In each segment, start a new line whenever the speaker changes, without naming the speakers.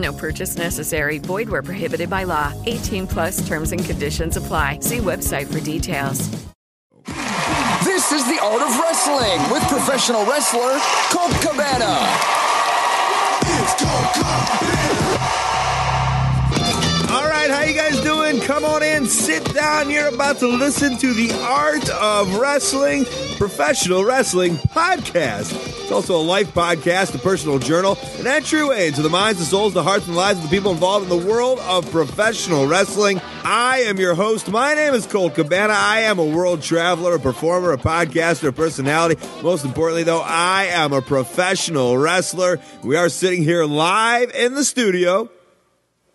No purchase necessary. Void where prohibited by law. 18 plus terms and conditions apply. See website for details.
This is the art of wrestling with professional wrestler Colt Cabana.
All how you guys doing? Come on in, sit down. You're about to listen to the Art of Wrestling Professional Wrestling Podcast. It's also a life podcast, a personal journal, an entryway into the minds, the souls, the hearts, and lives of the people involved in the world of professional wrestling. I am your host. My name is Colt Cabana. I am a world traveler, a performer, a podcaster, a personality. Most importantly, though, I am a professional wrestler. We are sitting here live in the studio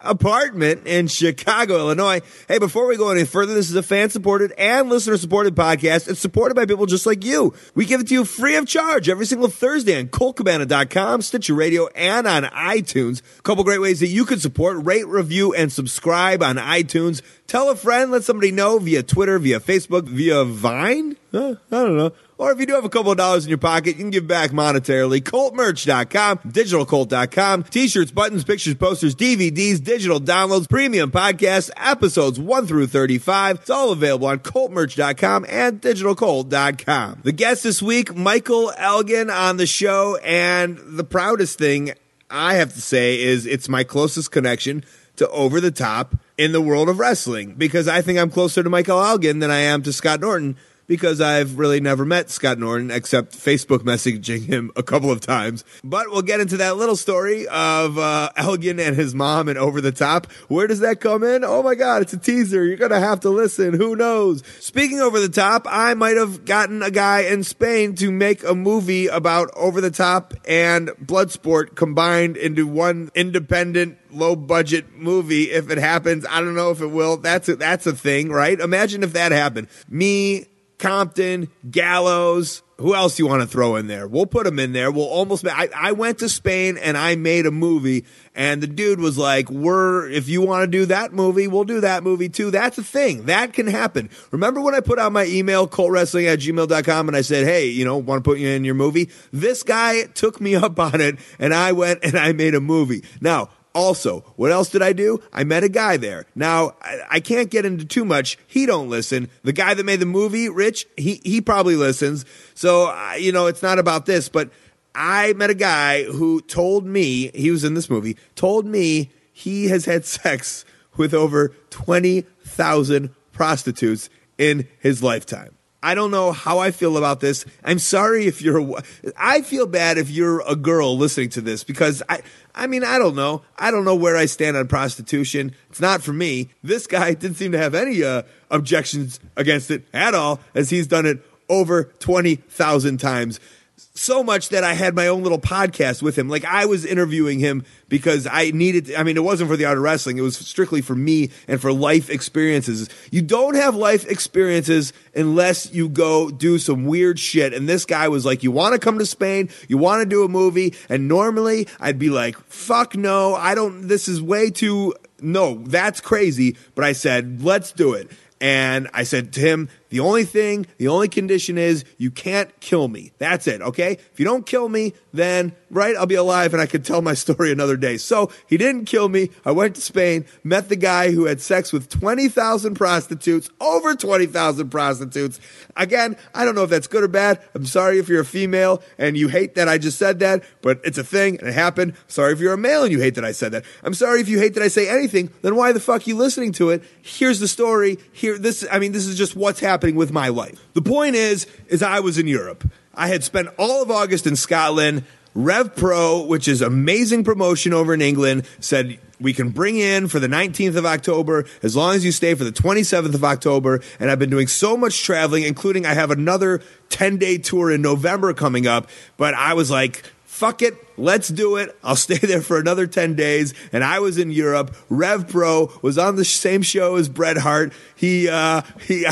apartment in Chicago, Illinois. Hey, before we go any further, this is a fan supported and listener supported podcast. It's supported by people just like you. We give it to you free of charge every single Thursday on ColtCabana.com, Stitcher Radio, and on iTunes. A couple great ways that you can support, rate, review, and subscribe on iTunes. Tell a friend, let somebody know via Twitter, via Facebook, via Vine. Huh? I don't know. Or if you do have a couple of dollars in your pocket, you can give back monetarily. ColtMerch.com, DigitalColt.com, t-shirts, buttons, pictures, posters, DVDs, digital downloads, premium podcasts, episodes 1 through 35. It's all available on ColtMerch.com and DigitalColt.com. The guest this week, Michael Elgin on the show, and the proudest thing I have to say is it's my closest connection to over the top in the world of wrestling because I think I'm closer to Michael Elgin than I am to Scott Norton because I've really never met Scott Norton except Facebook messaging him a couple of times. But we'll get into that little story of uh, Elgin and his mom and Over the Top. Where does that come in? Oh my God, it's a teaser. You're going to have to listen. Who knows? Speaking Over the Top, I might have gotten a guy in Spain to make a movie about Over the Top and Bloodsport combined into one independent low budget movie if it happens. I don't know if it will. That's a, that's a thing, right? Imagine if that happened. Me, Compton, Gallows. Who else you want to throw in there? We'll put them in there. We'll almost. I, I went to Spain and I made a movie, and the dude was like, "We're if you want to do that movie, we'll do that movie too." That's a thing that can happen. Remember when I put out my email coltwrestling at gmail.com and I said, "Hey, you know, want to put you in your movie?" This guy took me up on it, and I went and I made a movie. Now also, what else did I do? I met a guy there. Now, I, I, can't get into too much. He don't listen. The guy that made the movie, Rich, he he probably listens. So, uh, you know, it's not about this, but I met a guy who told me, he was in this movie, told me he has had sex with over 20,000 prostitutes in his lifetime. I don't know how I feel about this. I'm sorry if you're I feel bad if you're a girl listening to this because I I mean, I don't know. I don't know where I stand on prostitution. It's not for me. This guy didn't seem to have any uh, objections against it at all as he's done it over 20,000 times so much that I had my own little podcast with him. Like I was interviewing him because I needed, I mean, it wasn't for the art of wrestling. It was strictly for me and for life experiences. You don't have life experiences unless you go do some weird shit. And this guy was like, you want to come to Spain? You want to do a movie? And normally I'd be like, fuck no, I don't, this is way too, no, that's crazy. But I said, let's do it. And I said to him, the only thing, the only condition is you can't kill me. That's it, okay? If you don't kill me, then, right, I'll be alive and I can tell my story another day. So he didn't kill me. I went to Spain, met the guy who had sex with 20,000 prostitutes, over 20,000 prostitutes. Again, I don't know if that's good or bad. I'm sorry if you're a female and you hate that I just said that, but it's a thing and it happened. Sorry if you're a male and you hate that I said that. I'm sorry if you hate that I say anything, then why the fuck are you listening to it? Here's the story. Here, this, I mean, this is just what's happening happening with my life. The point is, is I was in Europe. I had spent all of August in Scotland. Rev Pro, which is amazing promotion over in England, said we can bring in for the 19th of October as long as you stay for the 27th of October. And I've been doing so much traveling, including I have another 10 day tour in November coming up. But I was like, fuck it. Let's do it. I'll stay there for another 10 days. And I was in Europe. Rev Pro was on the same show as Bret Hart. He, uh, he,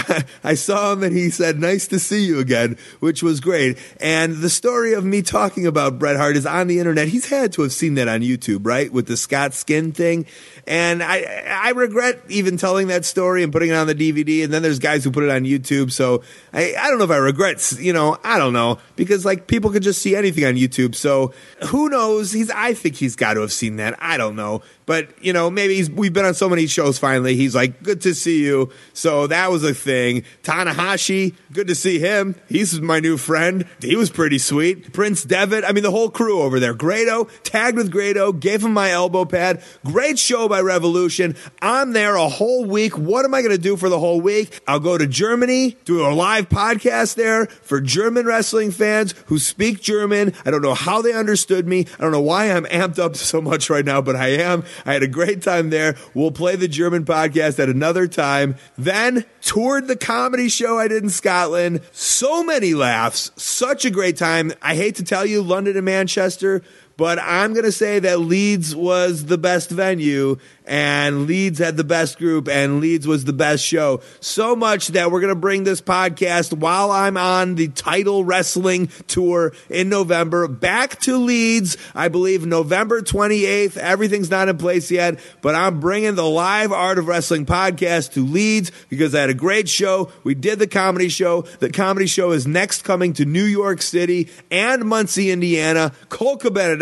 I saw him and he said, nice to see you again, which was great. And the story of me talking about Bret Hart is on the internet. He's had to have seen that on YouTube, right? With the Scott Skin thing. And I, I regret even telling that story and putting it on the DVD. And then there's guys who put it on YouTube. So I, I don't know if I regret, you know, I don't know because like people could just see anything on YouTube. So who knows? He's, I think he's got to have seen that. I don't know. But, you know, maybe we've been on so many shows finally. He's like, good to see you. So that was a thing. Tanahashi, good to see him. He's my new friend. He was pretty sweet. Prince Devitt, I mean, the whole crew over there. Grado, tagged with Grado, gave him my elbow pad. Great show by Revolution. I'm there a whole week. What am I going to do for the whole week? I'll go to Germany, do a live podcast there for German wrestling fans who speak German. I don't know how they understood me. I don't know why I'm amped up so much right now, but I am. I had a great time there. We'll play the German podcast at another time. Then toured the comedy show I did in Scotland. So many laughs. Such a great time. I hate to tell you, London and Manchester, but I'm going to say that Leeds was the best venue and Leeds had the best group and Leeds was the best show. So much that we're going to bring this podcast while I'm on the title wrestling tour in November back to Leeds. I believe November 28th. Everything's not in place yet, but I'm bringing the live Art of Wrestling podcast to Leeds because I had a great show. We did the comedy show. The comedy show is next coming to New York City and Muncie, Indiana.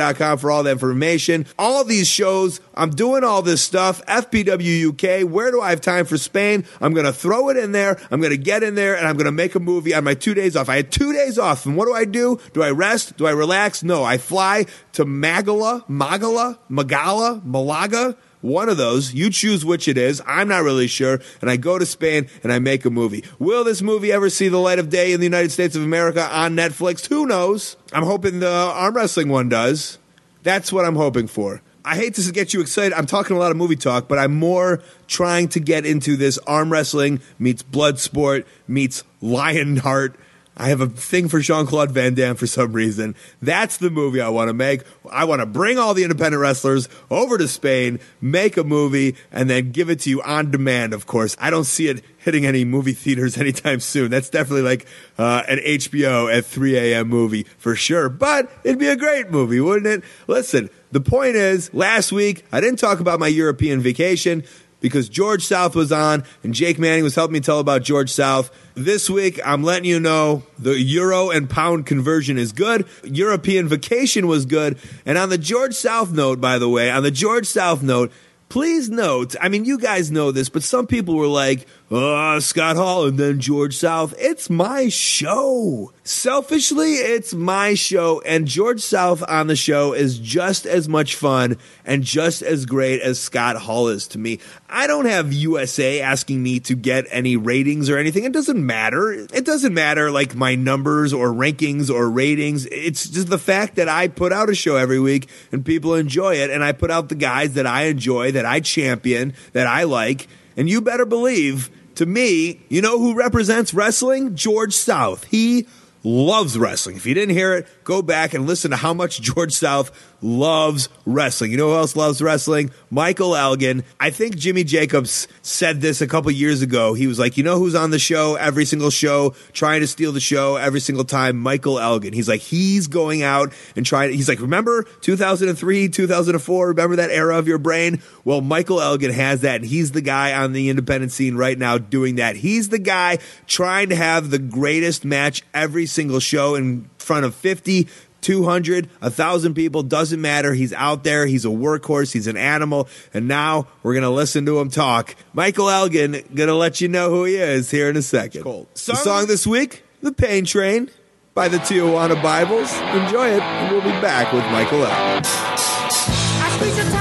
For all the information. All these shows, I'm doing all this stuff. FPW UK. Where do I have time for Spain? I'm going to throw it in there. I'm going to get in there and I'm going to make a movie on my two days off. I had two days off. And what do I do? Do I rest? Do I relax? No, I fly to Magala, Magala, Magala, Malaga. One of those. You choose which it is. I'm not really sure. And I go to Spain and I make a movie. Will this movie ever see the light of day in the United States of America on Netflix? Who knows? I'm hoping the arm wrestling one does. That's what I'm hoping for. I hate to get you excited. I'm talking a lot of movie talk, but I'm more trying to get into this arm wrestling meets blood sport meets Lionheart. I have a thing for Jean Claude Van Damme for some reason. That's the movie I want to make. I want to bring all the independent wrestlers over to Spain, make a movie, and then give it to you on demand, of course. I don't see it hitting any movie theaters anytime soon. That's definitely like uh, an HBO at 3 a.m. movie for sure, but it'd be a great movie, wouldn't it? Listen, the point is, last week I didn't talk about my European vacation because George South was on and Jake Manning was helping me tell about George South. This week, I'm letting you know the euro and pound conversion is good. European vacation was good. And on the George South note, by the way, on the George South note, please note, I mean, you guys know this, but some people were like, oh, Scott Hall and then George South. It's my show. Selfishly, it's my show, and George South on the show is just as much fun and just as great as Scott Hall is to me. I don't have USA asking me to get any ratings or anything. It doesn't matter. It doesn't matter like my numbers or rankings or ratings. It's just the fact that I put out a show every week and people enjoy it, and I put out the guys that I enjoy, that I champion, that I like, and you better believe to me, you know who represents wrestling? George South. He loves wrestling. If you didn't hear it, go back and listen to how much George South loves wrestling. You know who else loves wrestling? Michael Elgin. I think Jimmy Jacobs said this a couple years ago. He was like, you know who's on the show every single show, trying to steal the show every single time? Michael Elgin. He's like, he's going out and trying. He's like, remember 2003, 2004? Remember that era of your brain? Well, Michael Elgin has that, and he's the guy on the independent scene right now doing that. He's the guy trying to have the greatest match every single show in front of 50, 200, 1,000 people, doesn't matter. He's out there. He's a workhorse. He's an animal. And now we're going to listen to him talk. Michael Elgin, going to let you know who he is here in a second.
Cold.
The song this week, The Pain Train by the Tijuana Bibles. Enjoy it, and we'll be back with Michael Elgin.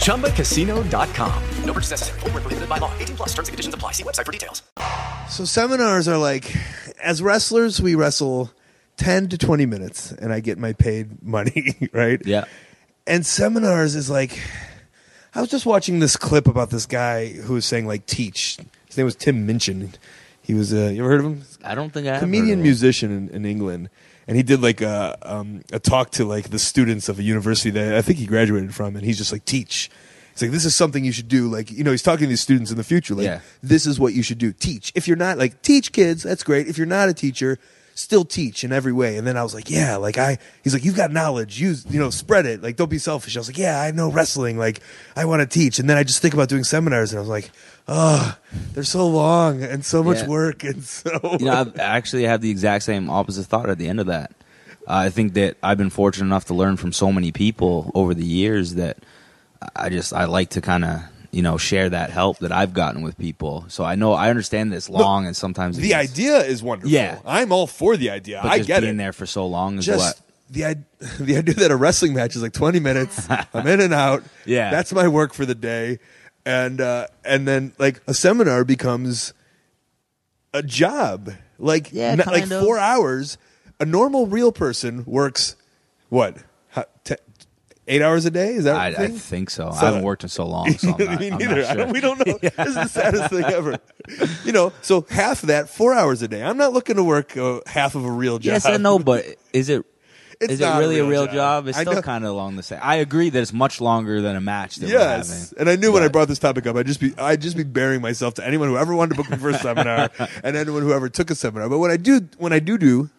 ChumbaCasino.com.
No purchase necessary. Void where prohibited by law. 18 plus terms and conditions apply. See website for details.
So seminars are like, as wrestlers, we wrestle 10 to 20 minutes and I get my paid money, right?
Yeah.
And seminars is like, I was just watching this clip about this guy who was saying like teach. His name was Tim Minchin. He was a, you ever heard of him?
I don't think I have.
Comedian musician in, in England. And he did like a, um, a talk to like the students of a university that I think he graduated from. And he's just like, teach. It's like, this is something you should do. Like, you know, he's talking to these students in the future. Like,
Yeah.
this is what you should do. Teach. If you're not like, teach kids, that's great. If you're not a teacher, still teach in every way. And then I was like, yeah, like I, he's like, you've got knowledge, use, you know, spread it. Like, don't be selfish. I was like, yeah, I know wrestling. Like, I want to teach. And then I just think about doing seminars and I was like, oh, they're so long and so much
Yeah.
work. And so,
you know, I've actually had the exact same opposite thought at the end of that. Uh, I think that I've been fortunate enough to learn from so many people over the years that I just I like to kind of you know share that help that I've gotten with people. So I know I understand this it's long and sometimes
the
gets-
idea is wonderful.
Yeah.
I'm all for the idea.
but
I
just
get
being
it.
there for so long is
just
what.
the the idea that a wrestling match is like 20 minutes i'm in and out
Yeah.
that's my work for the day and uh and then like a seminar becomes a job like
Yeah,
n- like
kind of.
4 hours a normal real person works what How, te- 8 hours a day is that
I, I think so.
So-
I haven't worked in so long, so I'm not,
Me
I'm not
neither.
Sure.
don't- we don't know. This is the saddest thing ever. You know, so half of that, four hours a day. I'm not looking to work uh, half of a real job.
Yes I know, but is it
It's
is it really a
real job.
job? It's still kind of along the same. I agree that it's much longer than a match that we're
Yes,
having.
and I knew when I brought this topic up, I'd just be I'd just be bearing myself to anyone who ever wanted to book me for a seminar, and anyone who ever took a seminar. But when I do, when I do do,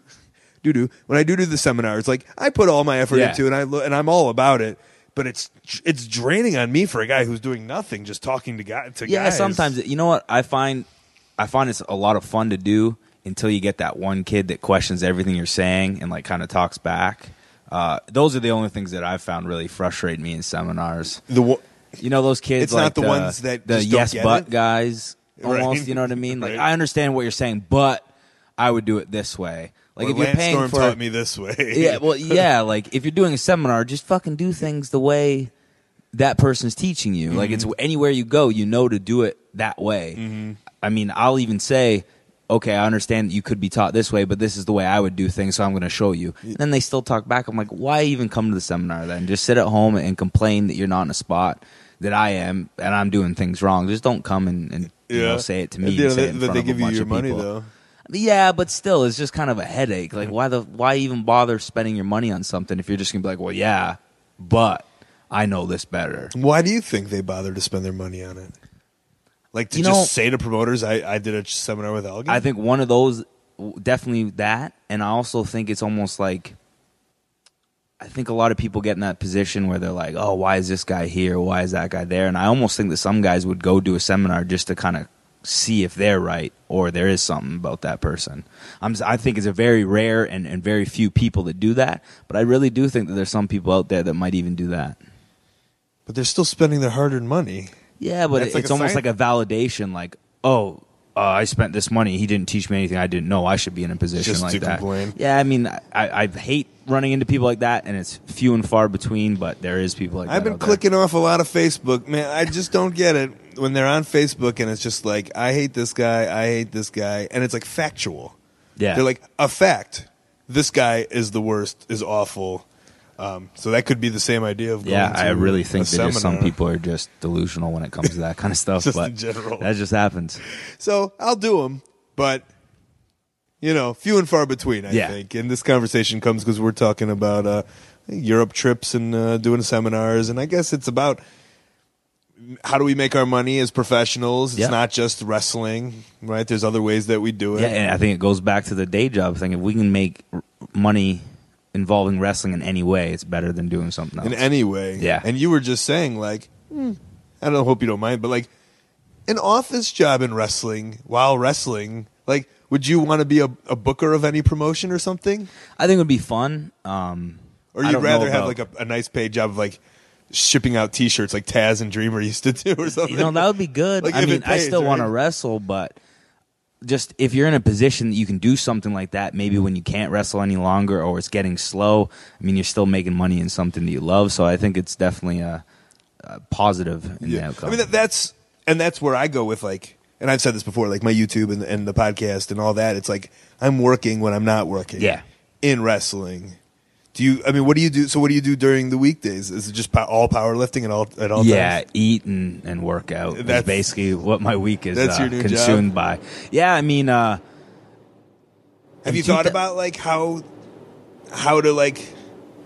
do do, when I do do the seminars, like I put all my effort
Yeah.
into, it and I lo- and I'm all about it. But it's it's draining on me for a guy who's doing nothing, just talking to guys. To
yeah
guys.
sometimes you know what i find i find it's a lot of fun to do until you get that one kid that questions everything you're saying and like kind of talks back uh, those are the only things that i've found really frustrate me in seminars
the wo-
you know those kids
It's not
like
the ones that
the
just don't
yes
get
but
it?
guys
Right.
almost you know what i mean like
Right.
i understand what you're saying but i would do it this way like if you're paying
Storm
for
taught me this way.
yeah, well, yeah. Like if you're doing a seminar, just fucking do things the way that person's teaching you. Like it's
Mm-hmm.
anywhere you go, you know to do it that way. I mean, I'll even say, okay, I understand that you could be taught this way, but this is the way I would do things, so I'm going to show you. And then they still talk back. I'm like, why even come to the seminar then? Just sit at home and complain that you're not in a spot that I am and I'm doing things wrong. Just don't come and, and you know, say it to me.
And, you
and say
they,
it in front
they give you your money
people.
though.
Yeah, but still, it's just kind of a headache. Like, why the why even bother spending your money on something if you're just gonna be like, well, yeah, but I know this better.
Why do you think they bother to spend their money on it? Like to
You
just
know-
say to promoters, I, I did a seminar with Elgin.
I think one of those, definitely that, and I also think it's almost like. I think a lot of people get in that position where they're like, "Oh, why is this guy here? Why is that guy there?" And I almost think that some guys would go do a seminar just to kind of see if they're right or there is something about that person. I'm, I think it's a very rare and, and very few people that do that, but I really do think that there's some people out there that might even do that.
but they're still spending their hard-earned money.
Yeah, but
That's like
it's almost
sign-
like a validation, like, oh, uh, I spent this money. He didn't teach me anything I didn't know. I should be in a position
Just
like
to
that.
complain.
Yeah, I mean, I, I hate running into people like that, and it's few and far between. But there is people like
I've
that.
been
out there.
clicking off a lot of Facebook, man. I just don't get it when they're on Facebook and it's just like, I hate this guy, I hate this guy, and it's like factual.
Yeah.
they're like a fact. This guy is the worst, is awful. Um, so that could be the same idea of going
Yeah, I really think that just some people are just delusional when it comes to that kind of stuff.
Just
but
in general.
that just happens.
So I'll do them, but you know, few and far between. I
Yeah.
think. And this conversation comes because we're talking about uh, Europe trips and uh, doing seminars, and I guess it's about how do we make our money as professionals. It's
Yeah.
not just wrestling, right? There's other ways that we do it.
Yeah, and I think it goes back to the day job thing. If we can make money involving wrestling in any way, it's better than doing something else.
in any way.
Yeah.
And you were just saying, like, hmm, I don't hope you don't mind, but like, an office job in wrestling while wrestling, like, would you want to be a, a booker of any promotion or something?
I think it would be fun. Um,
Or
I
you'd
don't know
rather have
about-
like a, a nice paid job of like shipping out T-shirts like Taz and Dreamer used to do or something.
You know, that would be good.
Like,
I
if
mean,
it
I
pays,
still want to
right?
wrestle, but just if you're in a position that you can do something like that, maybe when you can't wrestle any longer or it's getting slow, I mean, you're still making money in something that you love. So I think it's definitely a, a positive in the outcome.
I mean, that, that's and that's where I go with like, and I've said this before, like my YouTube and, and the podcast and all that. It's like I'm working when I'm not working.
Yeah.
In wrestling, do you? I mean, what do you do? So, what do you do during the weekdays? Is it just pow- all powerlifting at all at all
yeah,
times?
eat and, and work out. That's basically what my week is
That's
uh,
your new
consumed
job?
by. Yeah, I mean, uh,
Have you thought
thou-
about like how how to like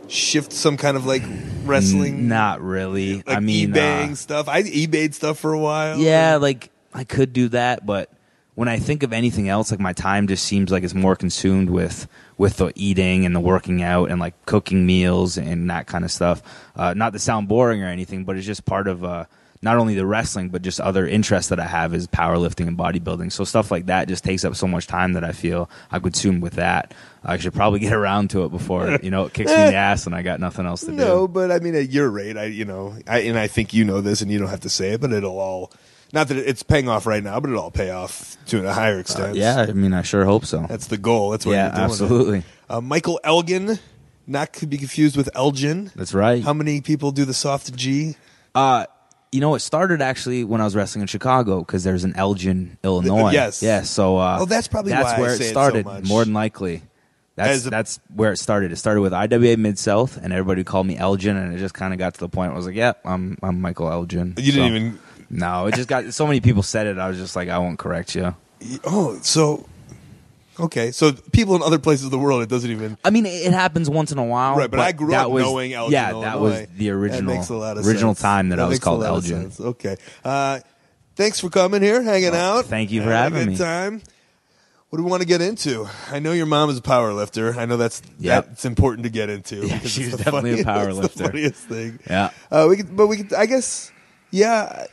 shift some kind of like wrestling?
not really.
Like
I mean,
eBaying
uh,
stuff. I eBayed stuff for a while.
Yeah, like I could do that, but when I think of anything else, like my time just seems like it's more consumed with with the eating and the working out and like cooking meals and that kind of stuff. Uh, not to sound boring or anything, but it's just part of uh, not only the wrestling but just other interests that I have is powerlifting and bodybuilding. So stuff like that just takes up so much time that I feel I could consume with that. I should probably get around to it before you know it kicks me in the ass and I got nothing else to do.
No, but I mean, at your rate, I you know, I, and I think you know this, and you don't have to say it, but it'll all. Not that it's paying off right now, but it'll all pay off to a higher extent.
Uh, yeah, I mean, I sure hope so.
that's the goal. That's what
Yeah,
you're doing it.
absolutely.
Uh, Michael Elgin, not to be confused with Elgin.
That's right.
How many people do the soft G?
Uh, you know, it started actually when I was wrestling in Chicago because there's an Elgin, Illinois.
yes.
Yeah. So. Uh,
Oh, that's probably
that's
why I
where
say
it
it so
started. more than likely. That's
a-
that's where it started. It started with IWA Mid South, and everybody called me Elgin, and it just kind of got to the point where I was like, "Yeah, I'm I'm Michael Elgin."
You didn't even.
No, it just got so many people said it. I was just like, I won't correct you.
Oh, so okay. So people in other places of the world, it doesn't even.
I mean, it happens once in a while.
Right, but I grew
that
up
was,
knowing Elgin,
Yeah,
Illinois.
that was the original
That makes a lot of
original
sense.
time that, I was
a
called Elgin.
Okay. Uh, thanks for coming here, hanging out.
thank you for
Having a
having
good
me.
time. What do we want to get into? I know your mom is a power lifter. I know that's
Yep.
that's important to get into.
Yeah,
because
she
it's
was
the
definitely a
funniest-
power
it's the
lifter.
funniest thing.
Yeah.
Uh, we could, but we could, I guess, yeah.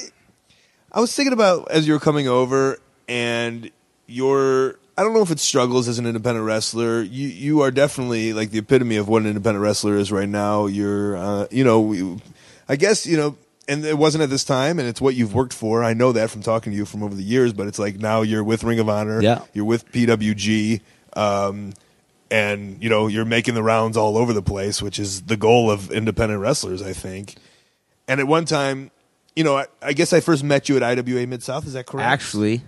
I was thinking about as you were coming over, and your, I don't know if it struggles as an independent wrestler. You, you are definitely like the epitome of what an independent wrestler is right now. You're, uh, you know, we, I guess, you know, and it wasn't at this time, and it's what you've worked for. I know that from talking to you from over the years, but it's like now you're with Ring of Honor.
Yeah.
You're with PWG. Um, and you know you're making the rounds all over the place, which is the goal of independent wrestlers, I think. And at one time, you know, I, I guess I first met you at IWA Mid South. Is that correct?
Actually,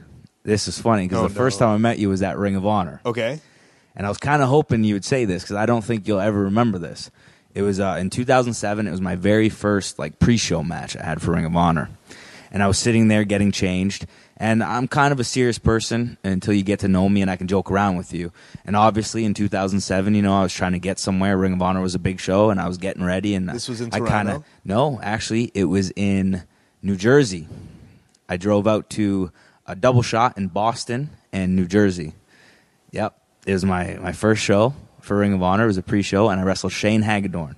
this is funny because
Oh,
the first time I met you was at Ring of Honor.
Okay.
And I was kind of hoping you would say this because I don't think you'll ever remember this. It was uh, in 2007. It was my very first like pre-show match I had for Ring of Honor, and I was sitting there getting changed. And I'm kind of a serious person until you get to know me and I can joke around with you. And obviously, in 2007, you know, I was trying to get somewhere. Ring of Honor was a big show, and I was getting ready. And
This was in
I kind
Toronto?
of no, actually, it was in New Jersey. I drove out to a double shot in Boston and New Jersey. Yep. It was my, my first show for Ring of Honor. It was a pre show, and I wrestled Shane Hagedorn.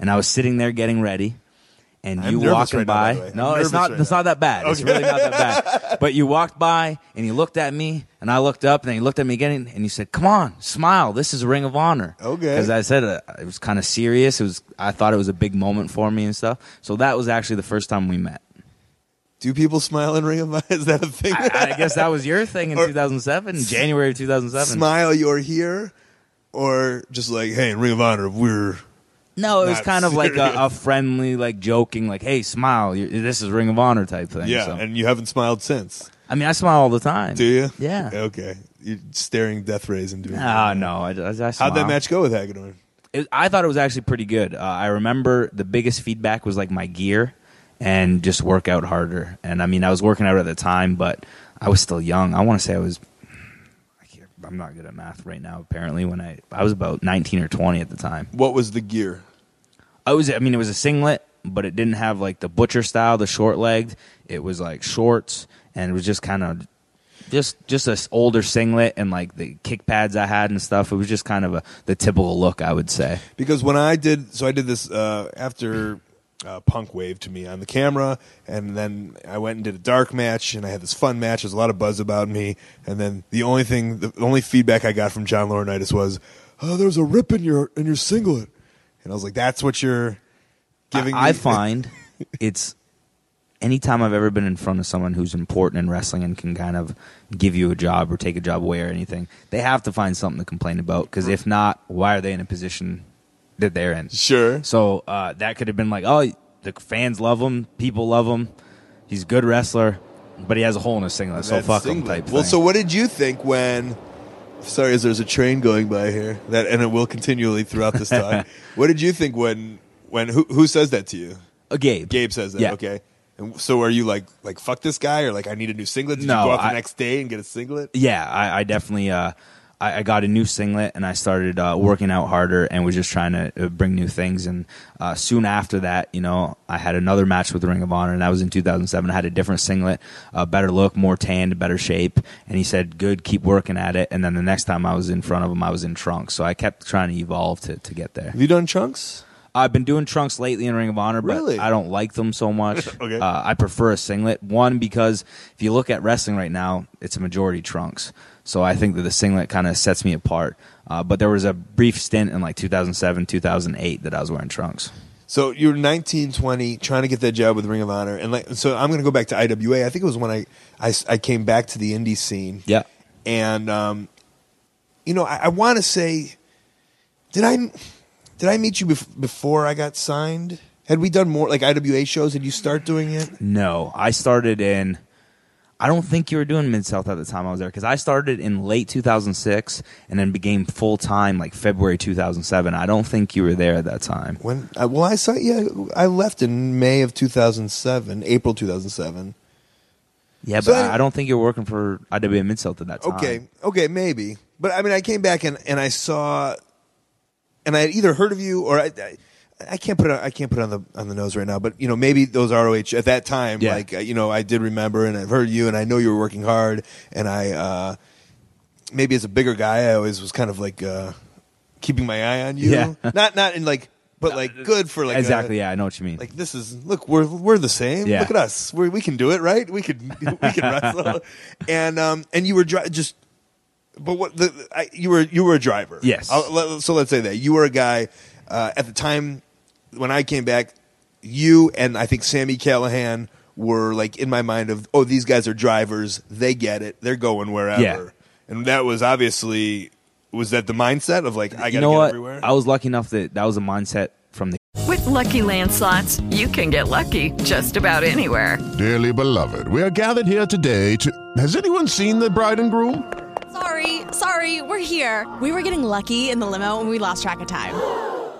And I was sitting there getting ready, and
I'm
you walking
right now,
by.
by the way.
no,
I'm
it's not.
right
it's
now.
not that bad. It's really not that bad. But you walked by, and you looked at me, and I looked up, and then you looked at me again, and you said, "Come on, smile. This is Ring of Honor."
Okay.
Because I said uh, it was kind of serious. It was. I thought it was a big moment for me and stuff. So that was actually the first time we met.
Do people smile in Ring of Honor? Is that a thing?
I, I guess that was your thing in
Or-
2007, January of 2007.
Smile, you're here, or just like, hey, in Ring of Honor, we're
No, it was kind of like a, a friendly, like joking, like "Hey, smile! you this is Ring of Honor" type thing.
yeah,
so.
and you haven't smiled since.
I mean, I smile all the time.
Do you?
Yeah.
Okay. You're staring death rays into me.
Ah, no, I, I, I
How'd that match go with Hagedorn?
It, I thought it was actually pretty good. Uh, I remember the biggest feedback was like my gear and just work out harder. And I mean, I was working out at the time, but I was still young. I want to say I was. I can't- I'm not good at math right now. Apparently, when I I was about 19 or 20 at the time.
What was the gear?
I was. I mean, it was a singlet, but it didn't have like the butcher style, the short legged. It was like shorts, and it was just kind of just just a s- older singlet and like the kick pads I had and stuff. It was just kind of a the typical look, I would say.
Because when I did, so I did this uh, after uh, Punk waved to me on the camera, and then I went and did a dark match, and I had this fun match. There's a lot of buzz about me, and then the only thing, the only feedback I got from John Laurinaitis was, "Oh, there's a rip in your in your singlet," and I was like, "That's what you're giving."
I,
me?
I find it's anytime I've ever been in front of someone who's important in wrestling and can kind of give you a job or take a job away or anything, they have to find something to complain about. Because if not, why are they in a position that they're in?
Sure.
So uh, that could have been like, oh, the fans love him, people love him, he's a good wrestler, but he has a hole in his singlet, so
That
fuck him
singlet.
type
Well,
thing.
so what did you think when? Sorry, as there's a train going by here that, and it will continually throughout this talk. what did you think when when who who says that to you?
Uh, Gabe.
Gabe says that.
Yeah.
Okay. And so are you like like fuck this guy or like I need a new singlet? Did
No,
you go out the
I-
next day and get a singlet?
Yeah, I, I definitely. Uh, I, I got a new singlet and I started uh, working out harder and was just trying to uh, bring new things. And uh, soon after that, you know, I had another match with the Ring of Honor, and that was in 2007. I had a different singlet, a better look, more tanned, better shape. And he said, "Good, keep working at it." And then the next time I was in front of him, I was in trunks. So I kept trying to evolve to to get there.
Have you done trunks?
I've been doing trunks lately in Ring of Honor, but
Really?
I don't like them so much.
Okay.
uh, I prefer a singlet. One because if you look at wrestling right now, it's a majority trunks. So I think that the singlet kind of sets me apart. Uh, but there was a brief stint in like 2007, 2008 that I was wearing trunks.
So you were 19, 20, trying to get that job with Ring of Honor, and like so I'm going to go back to IWA. I think it was when I I, I came back to the indie scene.
Yeah.
and um, you know I, I want to say, did I did I meet you bef- before I got signed? Had we done more like IWA shows? Did you start doing it?
No, I started in. I don't think you were doing Mid South at the time I was there because I started in late 2006 and then became full time like February 2007. I don't think you were there at that time.
When uh, well, I saw yeah, I left in May of 2007, April 2007.
Yeah,
So
but
I-
I, I don't think you were working for IWA Mid South at that time.
Okay, okay, maybe. But I mean, I came back and, and I saw, and I had either heard of you or I, I, I can't put it, on- I can't put it on the on the nose right now. But you know, maybe those ROH at that time,
Yeah.
like uh, you know, I did remember and I've heard you and I know you were working hard and I uh, maybe as a bigger guy, I always was kind of like uh, keeping my eye on you.
Yeah.
not not in like, but like good for like a-
exactly. yeah, I know what you mean.
like this is look we're we're the same
Yeah.
look at us we we can do it right we could we can wrestle and um and you were dri- just but what the I, you were you were a driver
Yes.
I'll- let- so let's say that you were a guy uh, at the time when I came back you and I think Sami Callihan were like in my mind of oh these guys are drivers they get it they're going wherever
Yeah.
and that was obviously was that the mindset of like I gotta
you know
get
what?
everywhere
I was lucky enough that that was a mindset from the.
With Lucky Land slots, you can get lucky just about anywhere.
Dearly beloved, we are gathered here today to. Has anyone seen the bride and groom?
Sorry, sorry, we're here. We were getting lucky in the limo and we lost track of time.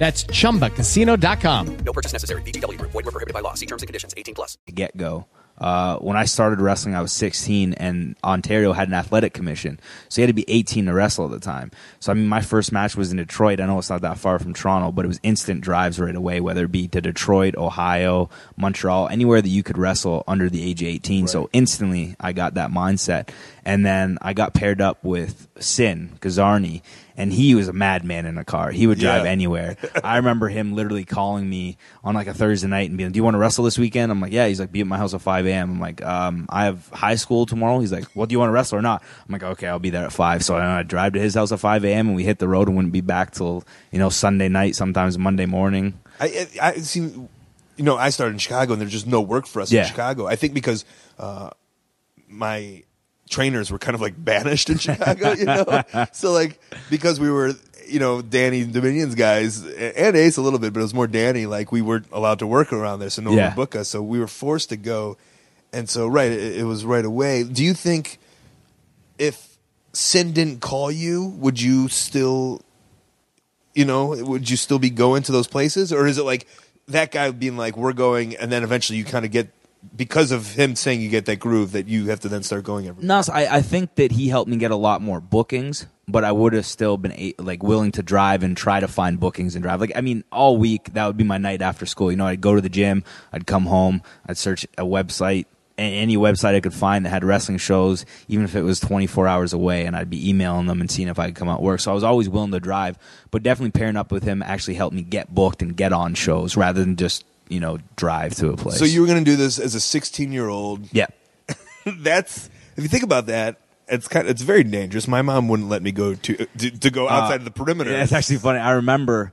That's chumbacasino.com.
No purchase necessary. VGW Group. Void were prohibited by law. See terms and conditions. 18 plus.
get go. Uh, when I started wrestling, I was 16, and Ontario had an athletic commission, so you had to be 18 to wrestle at the time. So I mean, my first match was in Detroit. I know it's not that far from Toronto, but it was instant drives right away, whether it be to Detroit, Ohio, Montreal, anywhere that you could wrestle under the age of 18. So instantly, I got that mindset, and then I got paired up with Sin Kazarni, and he was a madman in a car. He would drive
Yeah.
anywhere. I remember him literally calling me on like a Thursday night and being, "Do you want to wrestle this weekend?" I'm like, "Yeah." He's like, "Be at my house at 5 a.m." I'm like, um, "I have high school tomorrow." He's like, "Well, do you want to wrestle or not?" I'm like, "Okay, I'll be there at 5." So I, I drive to his house at 5 a.m. and we hit the road and wouldn't be back till you know Sunday night, sometimes Monday morning.
I, I, I see. You know, I started in Chicago, and there's just no work for us
Yeah.
in Chicago. I think because uh, my trainers were kind of like banished in Chicago, you know. so like because we were, you know, Danny Dominion's guys and Ace a little bit, but it was more Danny. Like we weren't allowed to work around there, so no one
Yeah.
would book us. So we were forced to go, and so right, it, it was right away. Do you think if Sin didn't call you, would you still? you know, would you still be going to those places, or is it like that guy being like, "We're going," and then eventually you kind of get because of him saying you get that groove that you have to then start going every.
No, so I, I think that he helped me get a lot more bookings, but I would have still been a, like willing to drive and try to find bookings and drive. Like I mean, all week that would be my night after school. You know, I'd go to the gym, I'd come home, I'd search a website, any website I could find that had wrestling shows, even if it was 24 hours away, and I'd be emailing them and seeing if I could come out work. So I was always willing to drive, but definitely pairing up with him actually helped me get booked and get on shows rather than just you know drive to a place.
So you were going to do this as a 16 year old.
yeah.
That's if you think about that, it's kind of, it's very dangerous. My mom wouldn't let me go to to, to go outside
Uh,
of the perimeter.
Yeah, it's actually funny. I remember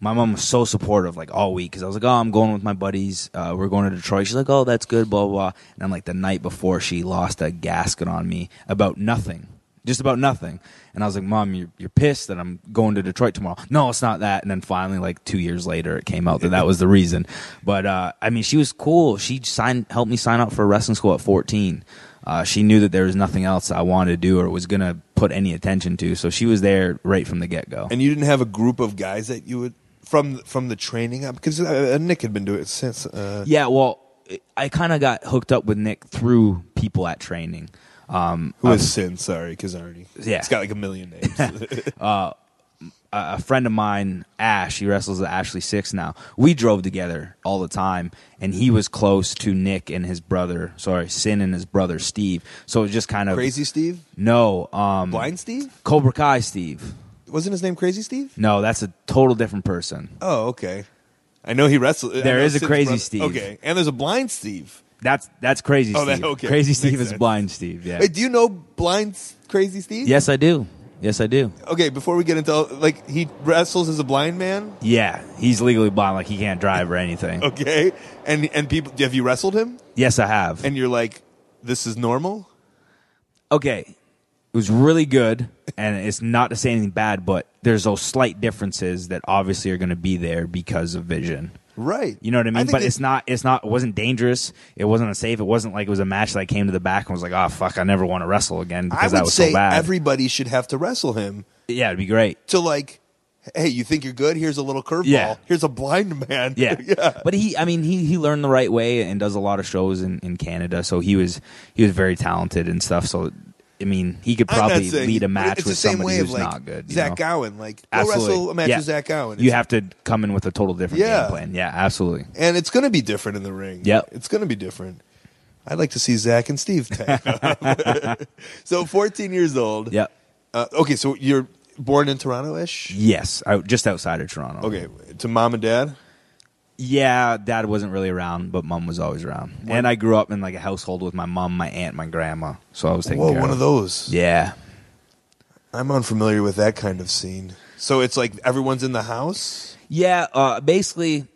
my mom was so supportive, like all week, because I was like, "Oh, I'm going with my buddies. Uh, we're going to Detroit." She's like, "Oh, that's good." Blah blah. blah. And I'm like, the night before, she lost a gasket on me about nothing, just about nothing. And I was like, "Mom, you're you're pissed that I'm going to Detroit tomorrow." No, it's not that. And then finally, like two years later, it came out that that was the reason. But uh, I mean, she was cool. She signed, helped me sign up for a wrestling school at 14. Uh, she knew that there was nothing else I wanted to do or was going to put any attention to. So she was there right from the get go.
and you didn't have a group of guys that you would from from the training up because uh, Nick had been doing it since. Uh,
Yeah, well, I kind of got hooked up with Nick through people at training. Um,
Who
um,
Sin? Sorry, Kazarni.
Yeah.
It's got like a million names.
uh, a a friend of mine, Ash, he wrestles at Ashley Six now. We drove together all the time, and he was close to Nick and his brother. Sorry, Sin and his brother Steve. So it was just kind of
Crazy Steve?
No, um,
Blind Steve?
Cobra Kai Steve.
Wasn't his name Crazy Steve?
No, that's a total different person.
Oh, okay. I know he wrestled. I
There
know
is a
Sid's
Crazy
brother-
Steve.
Okay, and there's a Blind Steve.
That's that's Crazy
Oh,
Steve.
that- okay.
Crazy Steve
Makes
is
sense.
Blind Steve. Yeah.
Wait, do you know Blind Crazy Steve?
Yes, I do. Yes, I do.
Okay, before we get into like he wrestles as a blind man.
Yeah, he's legally blind, like he can't drive or anything.
Okay, and and people have you wrestled him?
Yes, I have.
And you're like, this is normal.
okay, it was really good, and it's not to say anything bad, but there's those slight differences that obviously are going to be there because of vision.
Right.
You know what I mean?
think
but it's not. It's not. It wasn't dangerous. It wasn't unsafe. It wasn't like it was a match that I came to the back and was like, "Oh fuck, I never want to wrestle again because
I
that
would
was
say
so bad."
everybody should have to wrestle him
yeah, it'd be great.
to like, hey, you think you're good? Here's a little curveball.
Yeah.
Here's a blind man.
Yeah.
yeah.
But he, I mean, he, he learned the right way and does a lot of shows in, in Canada. So he was he was very talented and stuff. So I mean, he could probably
saying-
lead a match with somebody who's
like
not good.
Zach
know?
Gowen, like
Absolutely.
wrestle a match
Yeah.
with Zach Gowen.
You have to come in with a total different
Yeah.
game plan. Yeah, absolutely.
and it's going to be different in the ring.
Yep.
it's going to be different. I'd like to see Zach and Steve tag. so, 14 years old.
Yep.
Uh, okay, so you're born in Toronto-ish.
Yes, I, just outside of Toronto.
Okay, to mom and dad.
Yeah, dad wasn't really around, but mom was always around. And I grew up in like a household with my mom, my aunt, my grandma. So I was taking
Whoa,
care
one of those.
Yeah.
I'm unfamiliar with that kind of scene. So it's like everyone's in the house.
Yeah, uh, basically,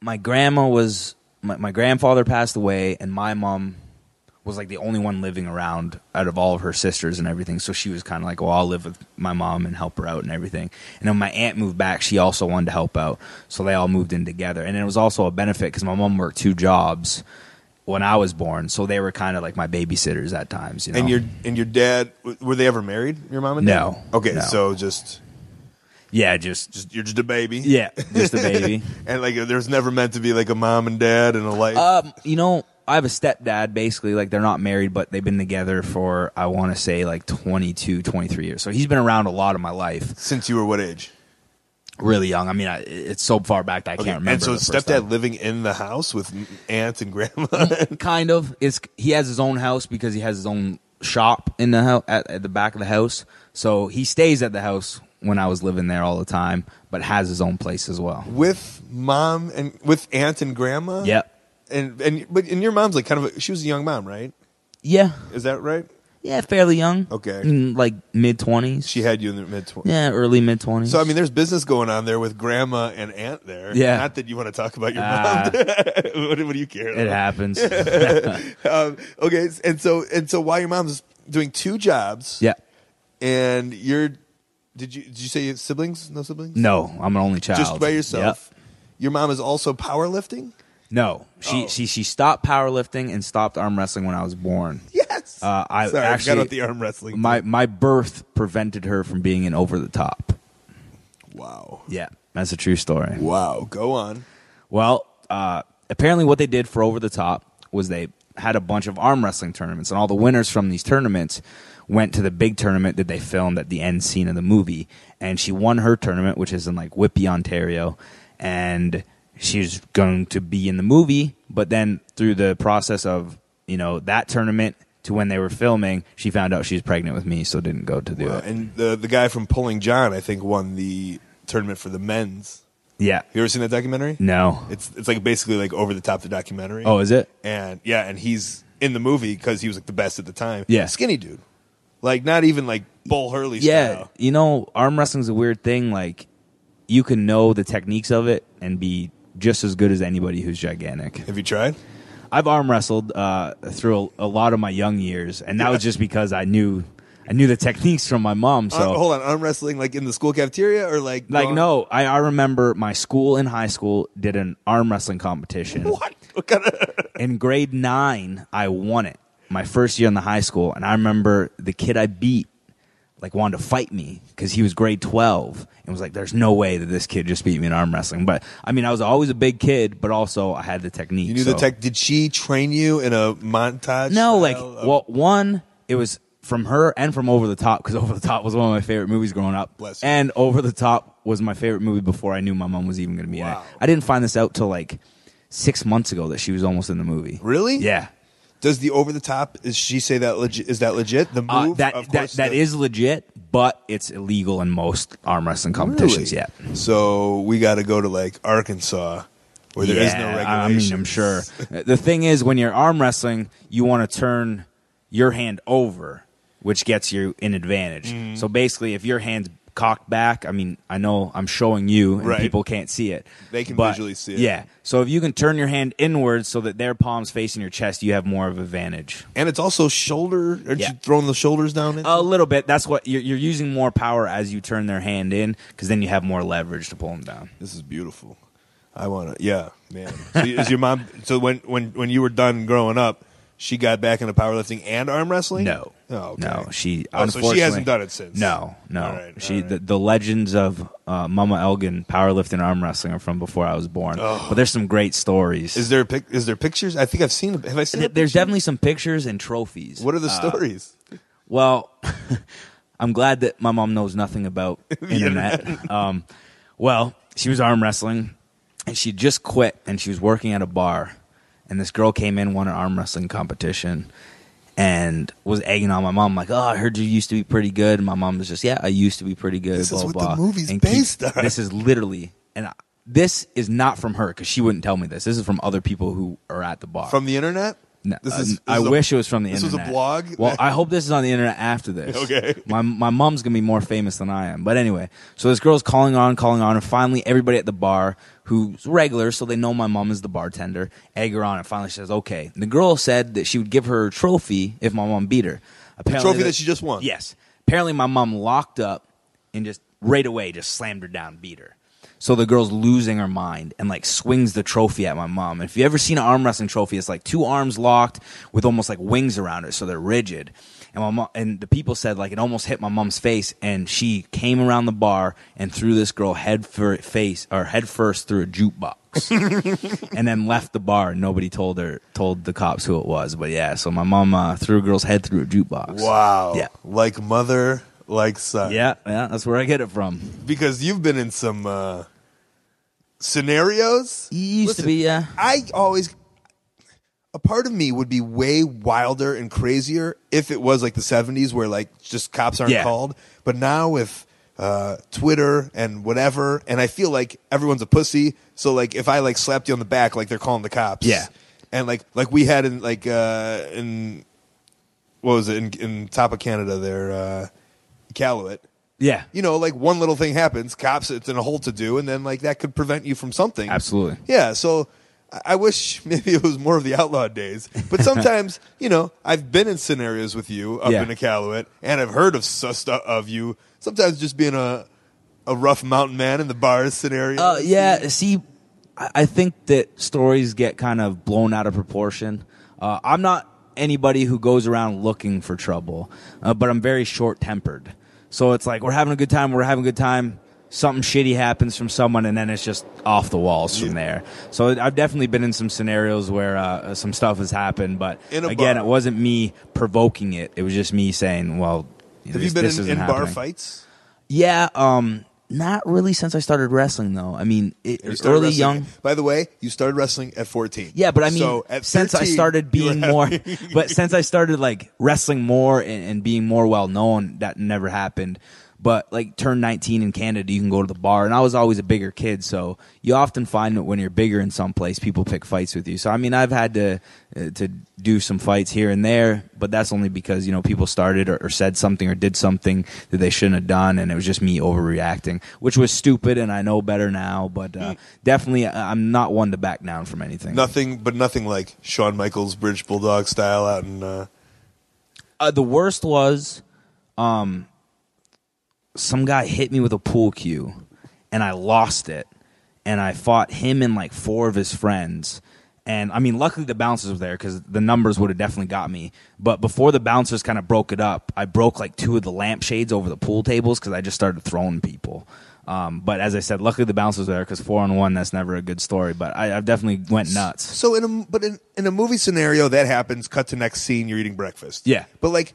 my grandma was my, my grandfather passed away, and my mom was like the only one living around out of all of her sisters and everything. So she was kind of like, well, I'll live with my mom and help her out and everything. And then my aunt moved back. She also wanted to help out. So they all moved in together. And it was also a benefit because my mom worked two jobs when I was born. So they were kind of like my babysitters at times. You know?
And your and your dad were they ever married? Your mom and dad?
No.
Okay,
No.
so just
yeah, just,
just you're just a baby.
Yeah, just a baby.
and like there's never meant to be like a mom and dad and a life.
Um, you know, I have a stepdad basically like they're not married but they've been together for I want to say like 22, 23 years. So he's been around a lot of my life.
Since you were what age?
Really young. I mean, I, it's so far back that I
Okay,
can't remember.
And so
the first
stepdad
time.
living in the house with aunt and grandma.
kind of it's he has his own house because he has his own shop in the house at, at the back of the house so he stays at the house when i was living there all the time but has his own place as well
with mom and with aunt and grandma.
Yep.
And and but and your mom's like kind of a, she was a young mom, right?
yeah
Is that right?
yeah fairly young
Okay.
Mm, like mid-20s
She had you in the mid twenties.
yeah early mid-20s
So I mean, there's business going on there with grandma and aunt there.
Yeah.
Not that you want to talk about your
Ah.
mom. what, what do you care?
It happens.
um, okay, and so and so while your mom's doing two jobs,
yeah
and you're, did you did you say you have siblings? No siblings.
no i'm an only child
Just by yourself.
Yep.
Your mom is also powerlifting.
No she
Oh.
she she stopped powerlifting and stopped arm wrestling when i was born
Yes.
uh, i
Sorry, I
actually
forgot about the arm wrestling.
my my birth prevented her from being an over the top
wow.
yeah that's a true story
Wow. Go on.
Well, uh, apparently, what they did for Over the Top was they had a bunch of arm wrestling tournaments, and all the winners from these tournaments went to the big tournament that they filmed at the end scene of the movie. And she won her tournament, which is in like Whitby, Ontario, and she's going to be in the movie. But then through the process of you know that tournament to when they were filming, she found out she was pregnant with me, so didn't go to do
Wow.
it.
And the the guy from Pulling John, I think, won the tournament for the men's.
Yeah.
You ever seen that documentary?
No.
It's it's like basically like over the top the documentary.
Oh, is it?
And yeah, and he's in the movie because he was like the best at the time.
Yeah.
skinny dude, like not even like Bull Hurley
yeah,
style.
you know, arm wrestling's a weird thing. Like, you can know the techniques of it and be just as good as anybody who's gigantic.
Have you tried?
I've arm wrestled uh, through a, a lot of my young years, and that was just because I knew I knew the techniques from my mom. So
Uh, hold on, arm wrestling like in the school cafeteria or like
like
going-
no, I, I remember my school in high school did an arm wrestling competition.
What? What kind of?
in grade nine, I won it my first year in the high school, and I remember the kid I beat like wanted to fight me because he was grade twelve and was like, "There's no way that this kid just beat me in arm wrestling." But I mean, I was always a big kid, but also I had the technique.
You knew the tech. Did she train you in a montage?
No, like
of-
well, one it was from her and from Over the Top because Over the Top was one of my favorite movies growing up.
Bless you.
And Over the Top was my favorite movie before I knew my mom was even going to be in it. I didn't find this out till like six months ago that she was almost in the movie.
Really?
Yeah.
Does the over the top? Is she say that legit? Is that legit? The
Uh,
move
that
of
that that
the-
is legit, but it's illegal in most arm wrestling competitions.
Really?
Yeah,
So we got to go to like Arkansas, where there is no
Yeah,
regulation.
I mean, I'm sure. the thing is, when you're arm wrestling, you want to turn your hand over, which gets you an advantage.
Mm.
So basically, if your hand's cocked back, I mean, I know I'm showing you, and
Right.
people can't see it.
They can
but-
visually see it.
Yeah. So if you can turn your hand inwards so that their palms facing your chest, you have more of an advantage.
And it's also shoulder. Aren't
Yeah.
you throwing the shoulders down?
A little bit. That's what you're, you're using more power as you turn their hand in, because then you have more leverage to pull them down.
This is beautiful. I want to. Yeah, man. So is your mom? So when when when you were done growing up, she got back into powerlifting and arm wrestling.
No.
Oh, okay.
No, she.
Oh, so she hasn't done it since.
No, no.
All right,
she. The, the legends of uh, Mama Elgin powerlifting and arm wrestling are from before I was born.
Oh.
But there's some great stories.
Is there pic- is there pictures? I think I've seen. Have I seen?
Th- there's definitely some pictures and trophies.
What are the
Uh,
stories?
Well, I'm glad that my mom knows nothing about internet. um, well, she was arm wrestling, and she just quit, and she was working at a bar, and this girl came in, won an arm wrestling competition, and was egging on my mom like, "Oh, I heard you used to be pretty good." And my mom was just, "Yeah, I used to be pretty good."
This
blah
is
blah.
what the movie's
And keep-
based on.
This is literally, and I, this is not from her because she wouldn't tell me this. This is from other people who are at the bar.
From the internet?
No,
This
uh,
is- this
I
is a-
wish it was from the internet.
this was a
internet.
blog?
Well, I hope this is on the internet after this.
Okay.
My my mom's gonna be more famous than I am. But anyway, so this girl's calling on, calling on, and finally everybody at the bar who's regular, so they know my mom is the bartender, egg her on, and finally she says, "Okay." And the girl said that she would give her a trophy if my mom beat her. Apparently
trophy that she just won?
Yes. Apparently, my mom locked up and just right away just slammed her down, beat her. So the girl's losing her mind and like swings the trophy at my mom. And if you ever seen an arm wrestling trophy, it's like two arms locked with almost like wings around it, so they're rigid. And my mom, and the people said like it almost hit my mom's face, and she came around the bar and threw this girl head for face or head first through a jukebox, and then left the bar. and Nobody told her told the cops who it was, but yeah. So my mom uh, threw a girl's head through a jukebox.
Wow.
Yeah.
Like mother, like son.
Yeah, yeah, that's where I get it from.
Because you've been in some uh, scenarios.
used to be, yeah.
I always. A part of me would be way wilder and crazier if it was like the 70s where like just cops aren't
Yeah.
called. But now with uh, Twitter and whatever, and I feel like everyone's a pussy. So like if I like slapped you on the back, like they're calling the cops.
Yeah.
And like like we had in like uh, in what was it in, in top of Canada there, uh, Iqaluit.
Yeah.
You know, like one little thing happens, cops, it's in a hole to do, and then like that could prevent you from something.
Absolutely.
Yeah. So I- I wish maybe it was more of the outlaw days, but sometimes you know I've been in scenarios with you up
Yeah.
in Iqaluit, and I've heard of stu- of you. Sometimes just being a a rough mountain man in the bars scenario.
Uh, yeah, see, I I think that stories get kind of blown out of proportion. Uh, I'm not anybody who goes around looking for trouble, uh, but I'm very short tempered. So it's like we're having a good time, we're having a good time. Something shitty happens from someone, and then it's just off the walls from there. So I've definitely been in some scenarios where uh, some stuff has happened, but
In a
again,
bar.
it wasn't me provoking it. It was just me saying, "Well,
Have
this,
you been
this
in,
isn't
in bar
happening.
fights?
Yeah, um, not really since I started wrestling though. I mean, it,
You started
early
wrestling-
young.
By the way, you started wrestling at 14.
Yeah, but I mean,
so at
since I
13,
started
you were
being more,
having-
but since I started like wrestling more and, and being more well known, that never happened. But like turn 19 in Canada, you can go to the bar, and I was always a bigger kid, so you often find that when you're bigger in some place, people pick fights with you. So I mean, I've had to uh, to do some fights here and there, but that's only because you know people started or, or said something or did something that they shouldn't have done, and it was just me overreacting, which was stupid, and I know better now. But uh, definitely, uh, I'm not one to back down from anything.
nothing, but nothing like Shawn Michaels British Bulldog style out in. Uh,
Uh, the worst was, um, some guy hit me with a pool cue, and I lost it, and I fought him and like four of his friends. And I mean, luckily the bouncers were there because the numbers would have definitely got me. But before the bouncers kind of broke it up, I broke like two of the lampshades over the pool tables because I just started throwing people. Um, but as I said, luckily the bouncers were there because four on one, that's never a good story. But I, I definitely went nuts.
so in a but in, in a movie scenario that happens. Cut to next scene. You're eating breakfast.
Yeah.
But like,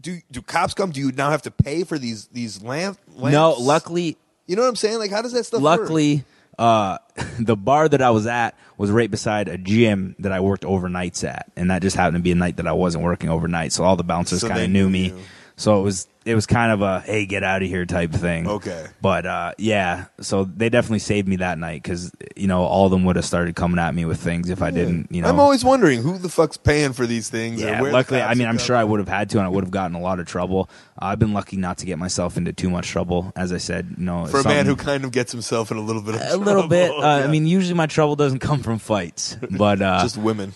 do do cops come? Do you now have to pay for these these lamp? Lamps?
No, luckily
You know what I'm saying? Like, how does that stuff work?
Luckily, uh, the bar that I was at was right beside a gym that I worked overnights at, and that just happened to be a night that I wasn't working overnight. So all the bouncers
So
kind of knew
knew
me.
you.
So it was it was kind of a hey get out of here type thing.
Okay.
But uh, yeah, so they definitely saved me that night because you know all of them would have started coming at me with things if I didn't. You know,
I'm always wondering who the fuck's paying for these things.
yeah,
or where
luckily, I mean, I'm sure I would have had to, and I would have gotten a lot of trouble. Uh, I've been lucky not to get myself into too much trouble. As I said, you know,
for a man who kind of gets himself in a little bit of
a little bit. Uh,
Yeah.
I mean, usually my trouble doesn't come from fights, but uh,
just women.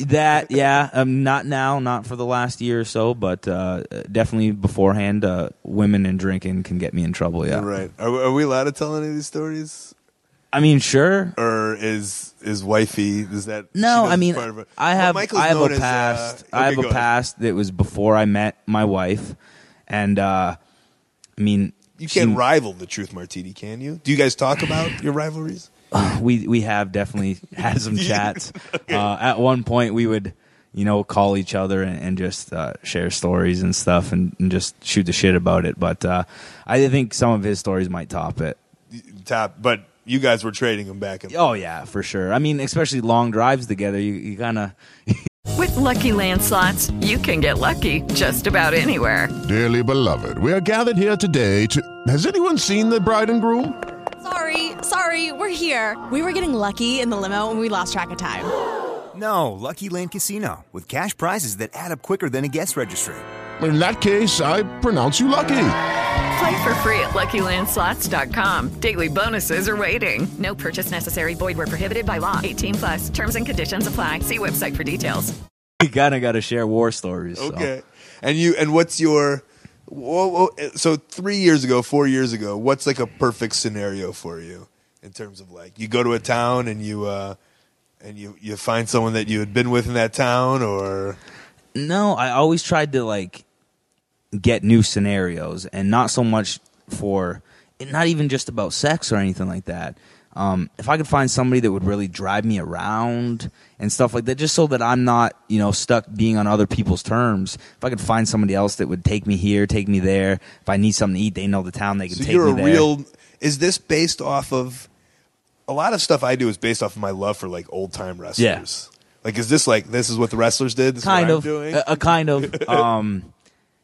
That yeah, um, not now, not for the last year or so, but uh, definitely beforehand. Uh, women and drinking can get me in trouble. Yeah,
Right. Are, are we allowed to tell any of these stories?
I mean, sure.
Or is is wifey? Is that
No, I mean,
of?
I have
Michael's
I have a
as, uh,
past. I have a
ahead.
past that was before I met my wife, and uh, I mean,
You can't rival the Truth Martini, can you? Do you guys talk about your rivalries?
we we have definitely had some chats. uh, at one point, we would, you know, call each other and, and just uh, share stories and stuff, and, and just shoot the shit about it. But uh, I think some of his stories might top it.
Top, but you guys were trading them back and
Oh yeah, for sure. I mean, especially long drives together, you, you kind of.
With Lucky Land slots, you can get lucky just about anywhere.
Dearly beloved, we are gathered here today to. Has anyone seen the bride and groom?
Sorry, sorry, we're here. We were getting lucky in the limo and we lost track of time.
No, Lucky Land Casino, with cash prizes that add up quicker than a guest registry.
In that case, I pronounce you lucky.
Play for free at LuckyLandSlots.com. Daily bonuses are waiting. No purchase necessary. Void were prohibited by law. 18 plus. Terms and conditions apply. See website for details.
You kind of got to share war stories. so.
Okay. And you and what's your so 3 years ago, 4 years ago, what's like a perfect scenario for you in terms of like you go to a town and you uh and you you find someone that you had been with in that town or
No, I always tried to like get new scenarios and not so much for not even just about sex or anything like that. Um, if I could find somebody that would really drive me around and stuff like that, just so that I'm not, you know, stuck being on other people's terms. If I could find somebody else that would take me here, take me there. If I need something to eat, they know the town. They can
So
take
you're
me
a
there.
real. Is this based off of? A lot of stuff I do is based off of my love for like old time wrestlers. Yeah. Like, is this like this is what the wrestlers did? This
kind
is what
of
I'm doing.
A, a kind of um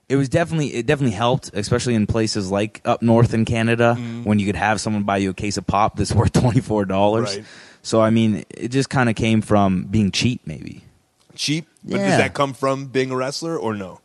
it was definitely it definitely helped especially in places like up north in canada
Mm-hmm.
when you could have someone buy you a case of pop that's worth $24
Right.
so i mean it just kind of came from being cheap maybe
Cheap, but
Yeah.
does that come from being a wrestler or no?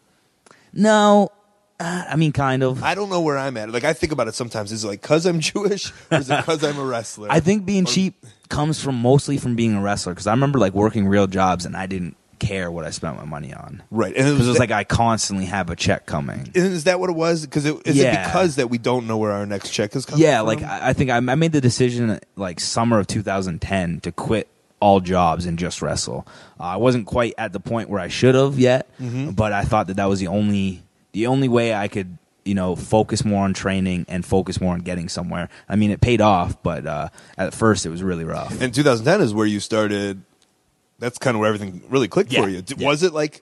no uh, i mean kind of
I don't know where I'm at. Like I think about it sometimes. Is it like because I'm Jewish or is it because I'm a wrestler?
i think being cheap comes from mostly from being a wrestler because i remember like working real jobs and i didn't care what i spent my money on
right, and it
because
was,
it was like i constantly have a check coming
is that what it was? Because it, is it because that we don't know where our next check is coming?
Yeah,
from?
like I I think I, I made the decision like summer of 2010 to quit all jobs and just wrestle. Uh, I wasn't quite at the point where I should have yet,
Mhm.
but I thought that that was the only the only way I could you know focus more on training and focus more on getting somewhere. I mean, it paid off, but uh, at first it was really rough.
And 2010 is where you started. That's kind of where everything really clicked
Yeah,
for you. D-
yeah.
Was it like?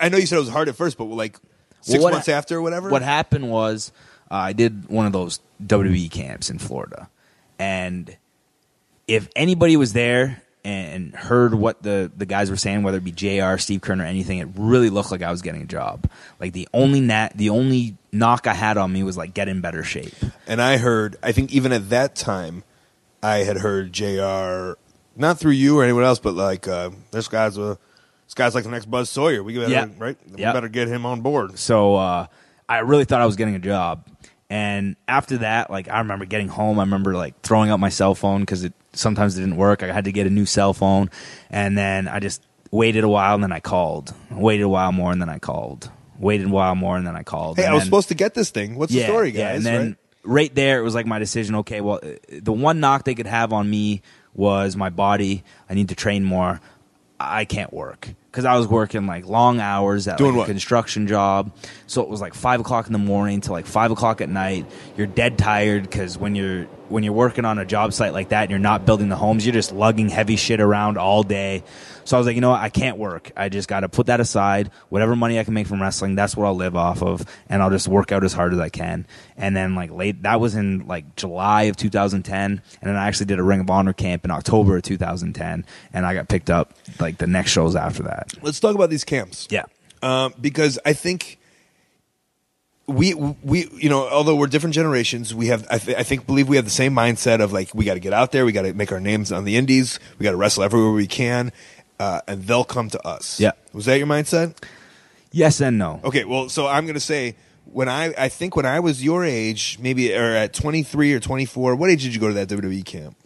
I know you said it was hard at first, but like six
Well, what
months
ha-
after or whatever.
What happened was uh, I did one of those WWE camps in Florida, and if anybody was there and heard what the the guys were saying, whether it be J.R. Steve Keirn or anything, it really looked like I was getting a job. Like the only nat, the only knock I had on me was like get in better shape.
And I heard, I think even at that time, I had heard J.R. Not through you or anyone else, but like uh, this guy's a this guy's like the next Buzz Sawyer. We better
Yeah.
right. We
Yeah.
better get him on board.
So uh, I really thought I was getting a job. And after that, like I remember getting home, I remember like throwing out my cell phone because it sometimes it didn't work. I had to get a new cell phone, and then I just waited a while, and then I called. Waited a while more, and then I called. Waited a while more, and then I called.
Hey,
And
I was
then-
supposed to get this thing. What's the story, guys?
Yeah, and then
right?
right? there, it was like my decision. Okay, well, the one knock they could have on me was my body. I need to train more. I can't work because I was working like long hours at
Doing
like, a construction job. So it was like five o'clock in the morning to like five o'clock at night. You're dead tired because when you're when you're working on a job site like that and you're not building the homes, you're just lugging heavy shit around all day. So I was like, you know what? I can't work. I just got to put that aside. Whatever money I can make from wrestling, that's what I'll live off of, and I'll just work out as hard as I can. And then like late, that was in like July of 2010, and then I actually did a Ring of Honor camp in October of 2010, and I got picked up like the next shows after that.
Let's talk about these camps.
Yeah.
um, because I think we we you know although we're different generations, we have I, th- I think believe we have the same mindset of like we got to get out there, we got to make our names on the indies, we got to wrestle everywhere we can, uh, and they'll come to us.
Yeah.
was that your mindset?
Yes and no.
Okay, well, so I'm going to say when I I think when I was your age, maybe or at 23 or 24, what age did you go to that WWE camp?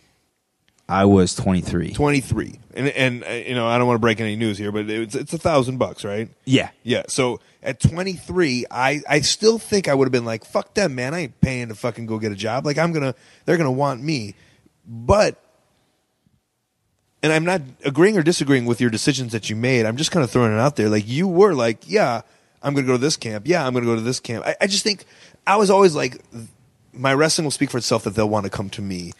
I was 23.
23. And and uh, you know, I don't want to break any news here, but it's it's a thousand bucks, right?
Yeah.
Yeah. So at 23, I I still think I would have been like, fuck them, man. I ain't paying to fucking go get a job. Like I'm gonna, they're gonna want me. But, and I'm not agreeing or disagreeing with your decisions that you made. I'm just kind of throwing it out there. Like you were like, yeah, I'm gonna go to this camp. Yeah, I'm gonna go to this camp. I, I just think I was always like, my wrestling will speak for itself that they'll want to come to me.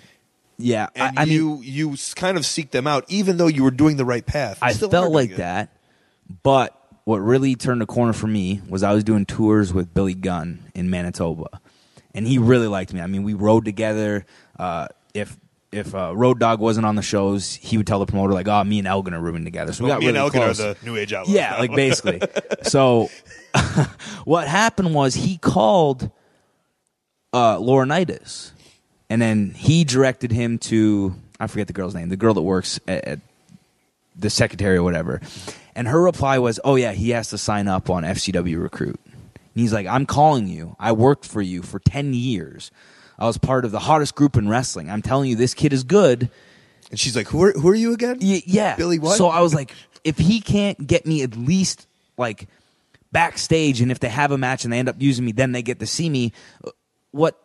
Yeah,
And
I, I mean,
you you kind of seek them out, even though you were doing the right path.
I felt like that, but what really turned the corner for me was I was doing tours with Billy Gunn in Manitoba, and he really liked me. I mean, we rode together. Uh, if if uh, Road Dog wasn't on the shows, he would tell the promoter like, "Oh, me and Elgin are rooming together." So we
Well,
got
me and
really
Elgin
close.
are the new age outlaws.
Yeah,
now.
like basically. so what happened was he called uh, Laurinaitis, and then he directed him to I forget the girl's name, the girl that works at, at the secretary or whatever. And her reply was, "Oh yeah, he has to sign up on FCW Recruit." And he's like, "I'm calling you. I worked for you for 10 years. I was part of the hottest group in wrestling. I'm telling you this kid is good."
And she's like, "Who are who are you again?"
Y- yeah.
Billy what?
So I was like, if he can't get me at least like backstage, and if they have a match and they end up using me, then they get to see me. Uh, what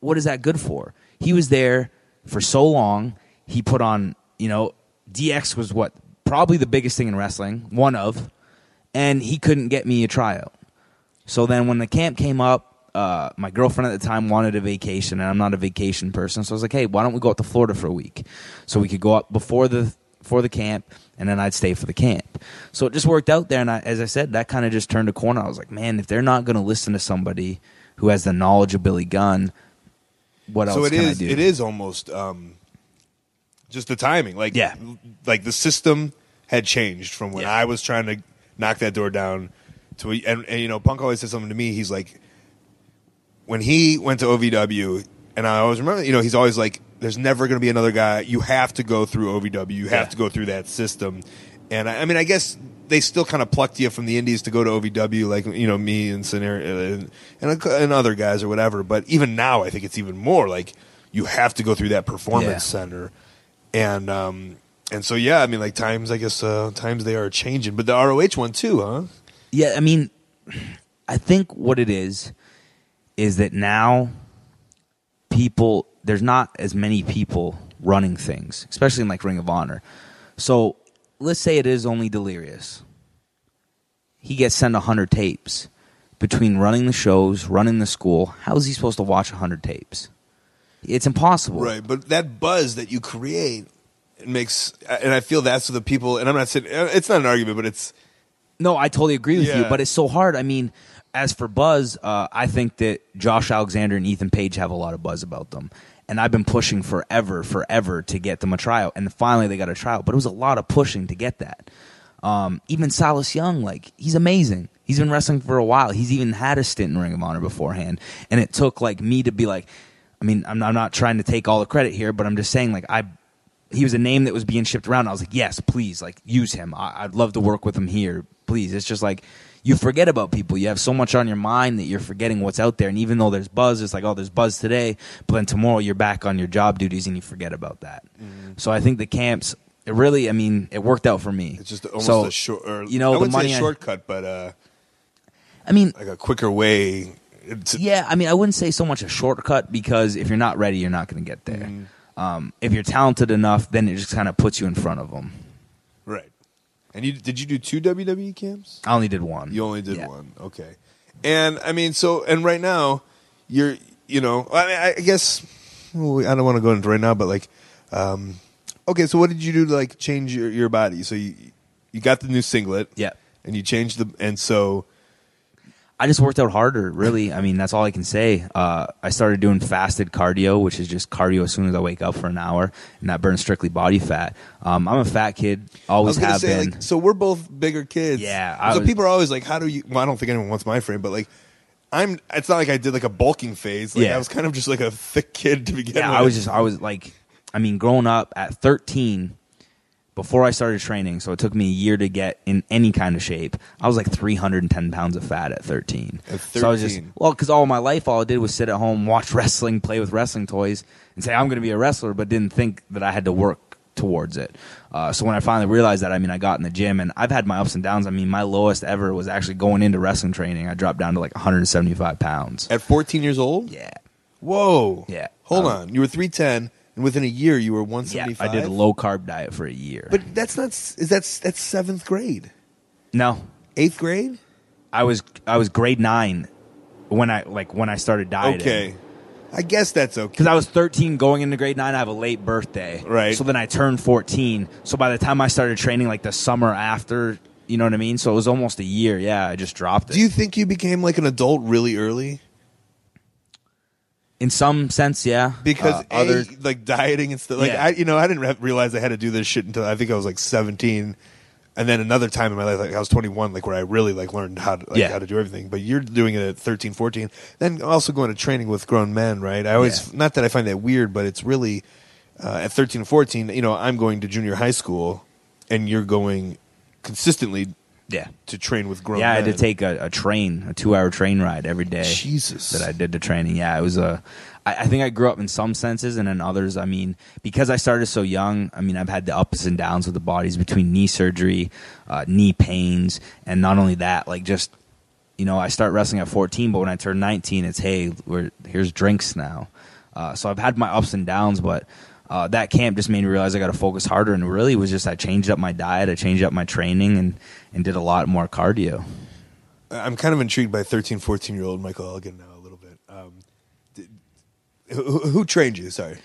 what is that good for? He was there for so long. He put on, you know, DX was what probably the biggest thing in wrestling, one of, and he couldn't get me a tryout. So then when the camp came up, uh, my girlfriend at the time wanted a vacation, and I'm not a vacation person, so I was like, "Hey, why don't we go out to Florida for a week, so we could go up before the for the camp, and then I'd stay for the camp." So it just worked out there, and I, as I said, that kind of just turned a corner. I was like, "Man, if they're not going to listen to somebody who has the knowledge of Billy Gunn, what else
so it
can
is
I do?"
it is almost um, just the timing. Like
Yeah.
like the system had changed from when I was trying to knock that door down to and, and you know Punk always said something to me. He's like when he went to OVW, and I always remember you know he's always like, "There's never going to be another guy. You have to go through OVW. You have
Yeah.
to go through that system." And I, I mean, I guess they still kind of plucked you from the Indies to go to OVW, like you know me and Scenario and, and and other guys or whatever. But even now, I think it's even more like you have to go through that performance
Yeah.
center, and um and so yeah, I mean like times I guess uh, times they are changing, but the ROH one too, huh?
Yeah, I mean, I think what it is is that now people there's not as many people running things, especially in like Ring of Honor. So let's say it is only Delirious. He gets sent hundred tapes between running the shows, running the school. How is he supposed to watch hundred tapes? It's impossible.
Right, but that buzz that you create it makes, and I feel that's the people. And I'm not saying it's not an argument, but it's
No, I totally agree with you, but it's so hard. I mean, as for buzz, uh, I think that Josh Alexander and Ethan Page have a lot of buzz about them. And I've been pushing forever, forever to get them a tryout. And finally they got a tryout. But it was a lot of pushing to get that. Um, even Silas Young, like, he's amazing. He's been wrestling for a while. He's even had a stint in Ring of Honor beforehand. And it took, like, me to be like, I mean, I'm, I'm not trying to take all the credit here, but I'm just saying, like, I he was a name that was being shipped around. I was like, yes, please, like use him. I, I'd love to work with him here. Please. It's just like you forget about people. You have so much on your mind that you're forgetting what's out there. And even though there's buzz, it's like, oh, there's buzz today, but then tomorrow you're back on your job duties and you forget about that. So I think the camps, it really, I mean, it worked out for me.
it's just almost
so,
a short. Or,
you know,
I
the money
say
I-
a shortcut, but uh,
I mean,
like a quicker way. It's,
Yeah, I mean, I wouldn't say so much a shortcut because if you're not ready, you're not going to get there.
Mm-hmm.
Um, if you're talented enough, then it just kind of puts you in front of them.
And you did you do two WWE camps?
I only did one.
You only did
Yeah.
one. Okay. And I mean, so and right now you're, you know, I mean, I guess well, I don't want to go into right now, but like, um, okay. So what did you do to like change your, your body? So you you got the new singlet,
Yeah.
and you changed the and so
I just worked out harder, really. I mean, that's all I can say. Uh, I started doing fasted cardio, which is just cardio as soon as I wake up for an hour, and that burns strictly body fat. Um, I'm a fat kid, always have
say
been.
like, so we're both bigger kids.
Yeah, I
so
was-
people are always like, how do you? Well, I don't think anyone wants my frame, but like. I'm. It's not like I did like a bulking phase. Like
Yeah.
I was kind of just like a thick kid to begin
yeah,
with.
I was just, I was like, I mean, growing up at 13, before I started training, so it took me a year to get in any kind of shape. I was like 310 pounds of fat at 13.
At 13.
So I was just, well, because all my life, all I did was sit at home, watch wrestling, play with wrestling toys, and say, I'm going to be a wrestler, but didn't think that I had to work towards it. Uh, so when I finally realized that, I mean, I got in the gym and I've had my ups and downs. I mean, my lowest ever was actually going into wrestling training. I dropped down to like 175 pounds.
At 14 years old?
Yeah.
Whoa.
Yeah.
Hold
Um,
on. You were 310, and within a year, you were
Yeah,
175.
I did a low carb diet for a year.
But that's not. Is that that's seventh grade?
no,
Eighth grade?
I was I was grade nine when I like when I started dieting.
Okay. I guess that's okay.
Because I was 13 going into grade nine, I have a late birthday.
Right.
So then I turned 14. So by the time I started training, like the summer after, you know what I mean? So it was almost a year. Yeah, I just dropped it.
Do you think you became like an adult really early?
In some sense, yeah.
Because
Uh,
A,
other
like dieting and stuff. Like
Yeah.
I, you know, I didn't re- realize I had to do this shit until I think I was like 17. And then another time in my life, like I was 21, like where I really like learned how to like,
Yeah.
how to do everything. But you're doing it at 13, 14. Then also going to training with grown men, right? I always not that I find that weird, but it's really uh, at 13, 14. You know, I'm going to junior high school, and you're going consistently
Yeah.
to train with grown
yeah, I had
men.
to take a, a train, a two-hour train ride every day.
Jesus.
that I did the training. Yeah, it was a. I, I think I grew up in some senses, and in others, I mean, because I started so young. I mean, I've had the ups and downs with the bodies between knee surgery, uh, knee pains, and not only that, like just you know, I start wrestling at 14, but when I turn 19, it's hey, we're here's drinks now. Uh, so I've had my ups and downs, but uh, that camp just made me realize I got to focus harder. And really, was just I changed up my diet, I changed up my training, and and did a lot more cardio.
I'm kind of intrigued by 13, 14 year old Michael Elgin now a little bit. Um, did, who, who trained you? Sorry.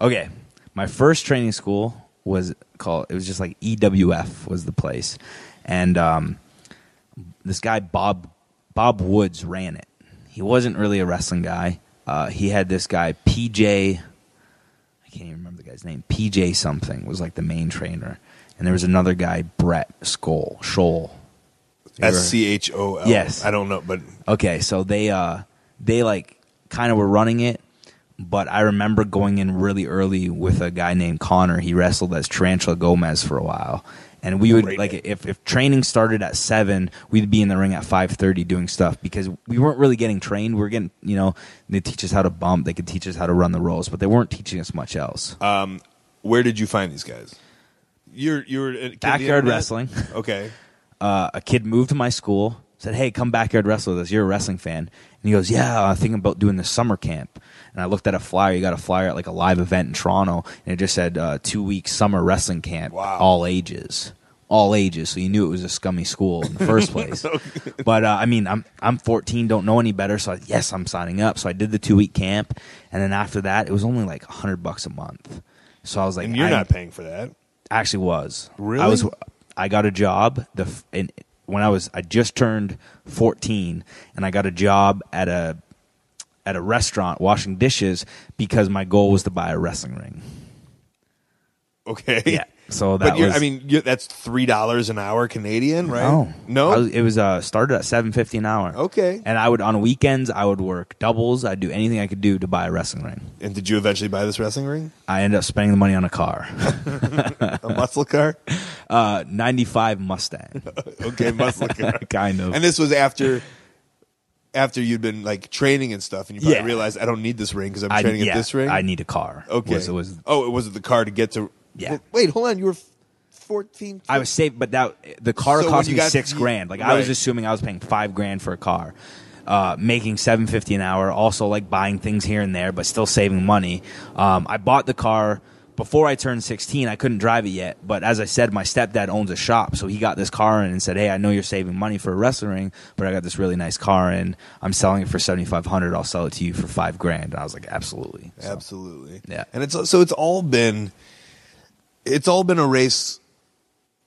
Okay, my first training school was called. It was just like EWF was the place, and um, this guy Bob Bob Woods ran it. He wasn't really a wrestling guy. Uh, he had this guy PJ. I can't even remember the guy's name. PJ something was like the main trainer, and there was another guy Brett Skoll Scholl.
S C H O L.
Yes.
I don't know, but
Okay, so they uh they like kind of were running it, but I remember going in really early with a guy named Connor. He wrestled as Tarantula Gomez for a while. And we would like if, if training started at seven, we'd be in the ring at five thirty doing stuff because we weren't really getting trained. We were getting you know they teach us how to bump, they could teach us how to run the rolls, but they weren't teaching us much else.
um, where did you find these guys? You're you're kid
Backyard wrestling.
Okay.
uh, a kid moved to my school, said, "Hey, come backyard wrestle with us. You're a wrestling fan." And he goes, "Yeah, I'm thinking about doing this summer camp." And I looked at a flyer. You got a flyer at like a live event in Toronto, and it just said uh, two week summer wrestling camp, all ages, all ages. So you knew it was a scummy school in the first place. but uh, I mean, I'm I'm 14, don't know any better, so I, yes, I'm signing up. So I did the two week camp, and then after that, it was only like 100 bucks a month. So I was like,
and you're
I-
not paying for that.
Actually was.
Really?
I was. I got a job. The in, when I was I just turned fourteen, and I got a job at a at a restaurant washing dishes because my goal was to buy a wrestling ring.
Okay.
Yeah. So
but
that
you're,
was.
I mean, you that's three dollars an hour Canadian, right?
no,
no.
I was- it was uh, started at seven fifty an hour.
Okay.
And I would on weekends I would work doubles. I'd do anything I could do to buy a wrestling ring.
and did you eventually buy this wrestling ring?
I ended up spending the money on a car,
a muscle car,
uh, ninety five Mustang.
okay, muscle car,
kind of.
And this was after. After you'd been like training and stuff, and you probably
Yeah.
realized I don't need this ring because I'm
I-
training
yeah,
at this ring.
I need a car.
Okay.
Was- it was-
oh, it was the car to get to.
Yeah.
Well, wait, hold on. You were fourteen.
I was saved, but that the car
So when
cost
you
me
got-
six grand. Like I was
Right.
assuming I was paying five grand for a car, uh, making seven fifty an hour. Also, like buying things here and there, but still saving money. Um, I bought the car before I turned sixteen. I couldn't drive it yet, but as I said, my stepdad owns a shop, so he got this car in and said, "Hey, I know you're saving money for a wrestling ring, but I got this really nice car and I'm selling it for seventy five hundred. I'll sell it to you for five grand." And I was like, "Absolutely." So,
Absolutely.
Yeah.
And it's so it's all been it's all been a race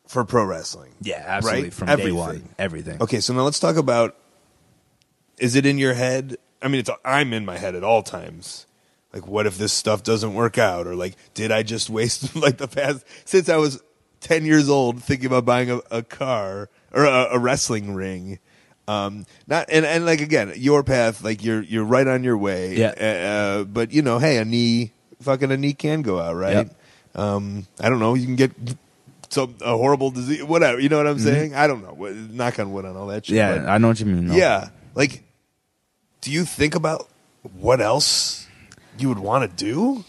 for pro wrestling.
Yeah, absolutely.
Right?
From day one, everything.
Okay, so now let's talk about is it in your head? I mean, it's I'm in my head at all times. Like what if this stuff doesn't work out or like did I just waste like the past since I was 10 years old thinking about buying a, a car or a, a wrestling ring? Um, not and, and like again, your path, like you're you're right on your way.
Yeah.
Uh, but you know, hey, a knee, fucking a knee can go out, right?
Yep.
Um, I don't know. You can get some a horrible disease, whatever. You know what I'm
Mhm.
saying? I don't know. Knock on wood on all that shit.
Yeah,
but-
I know what you mean. no.
yeah. Like, do you think about what else you would want to do?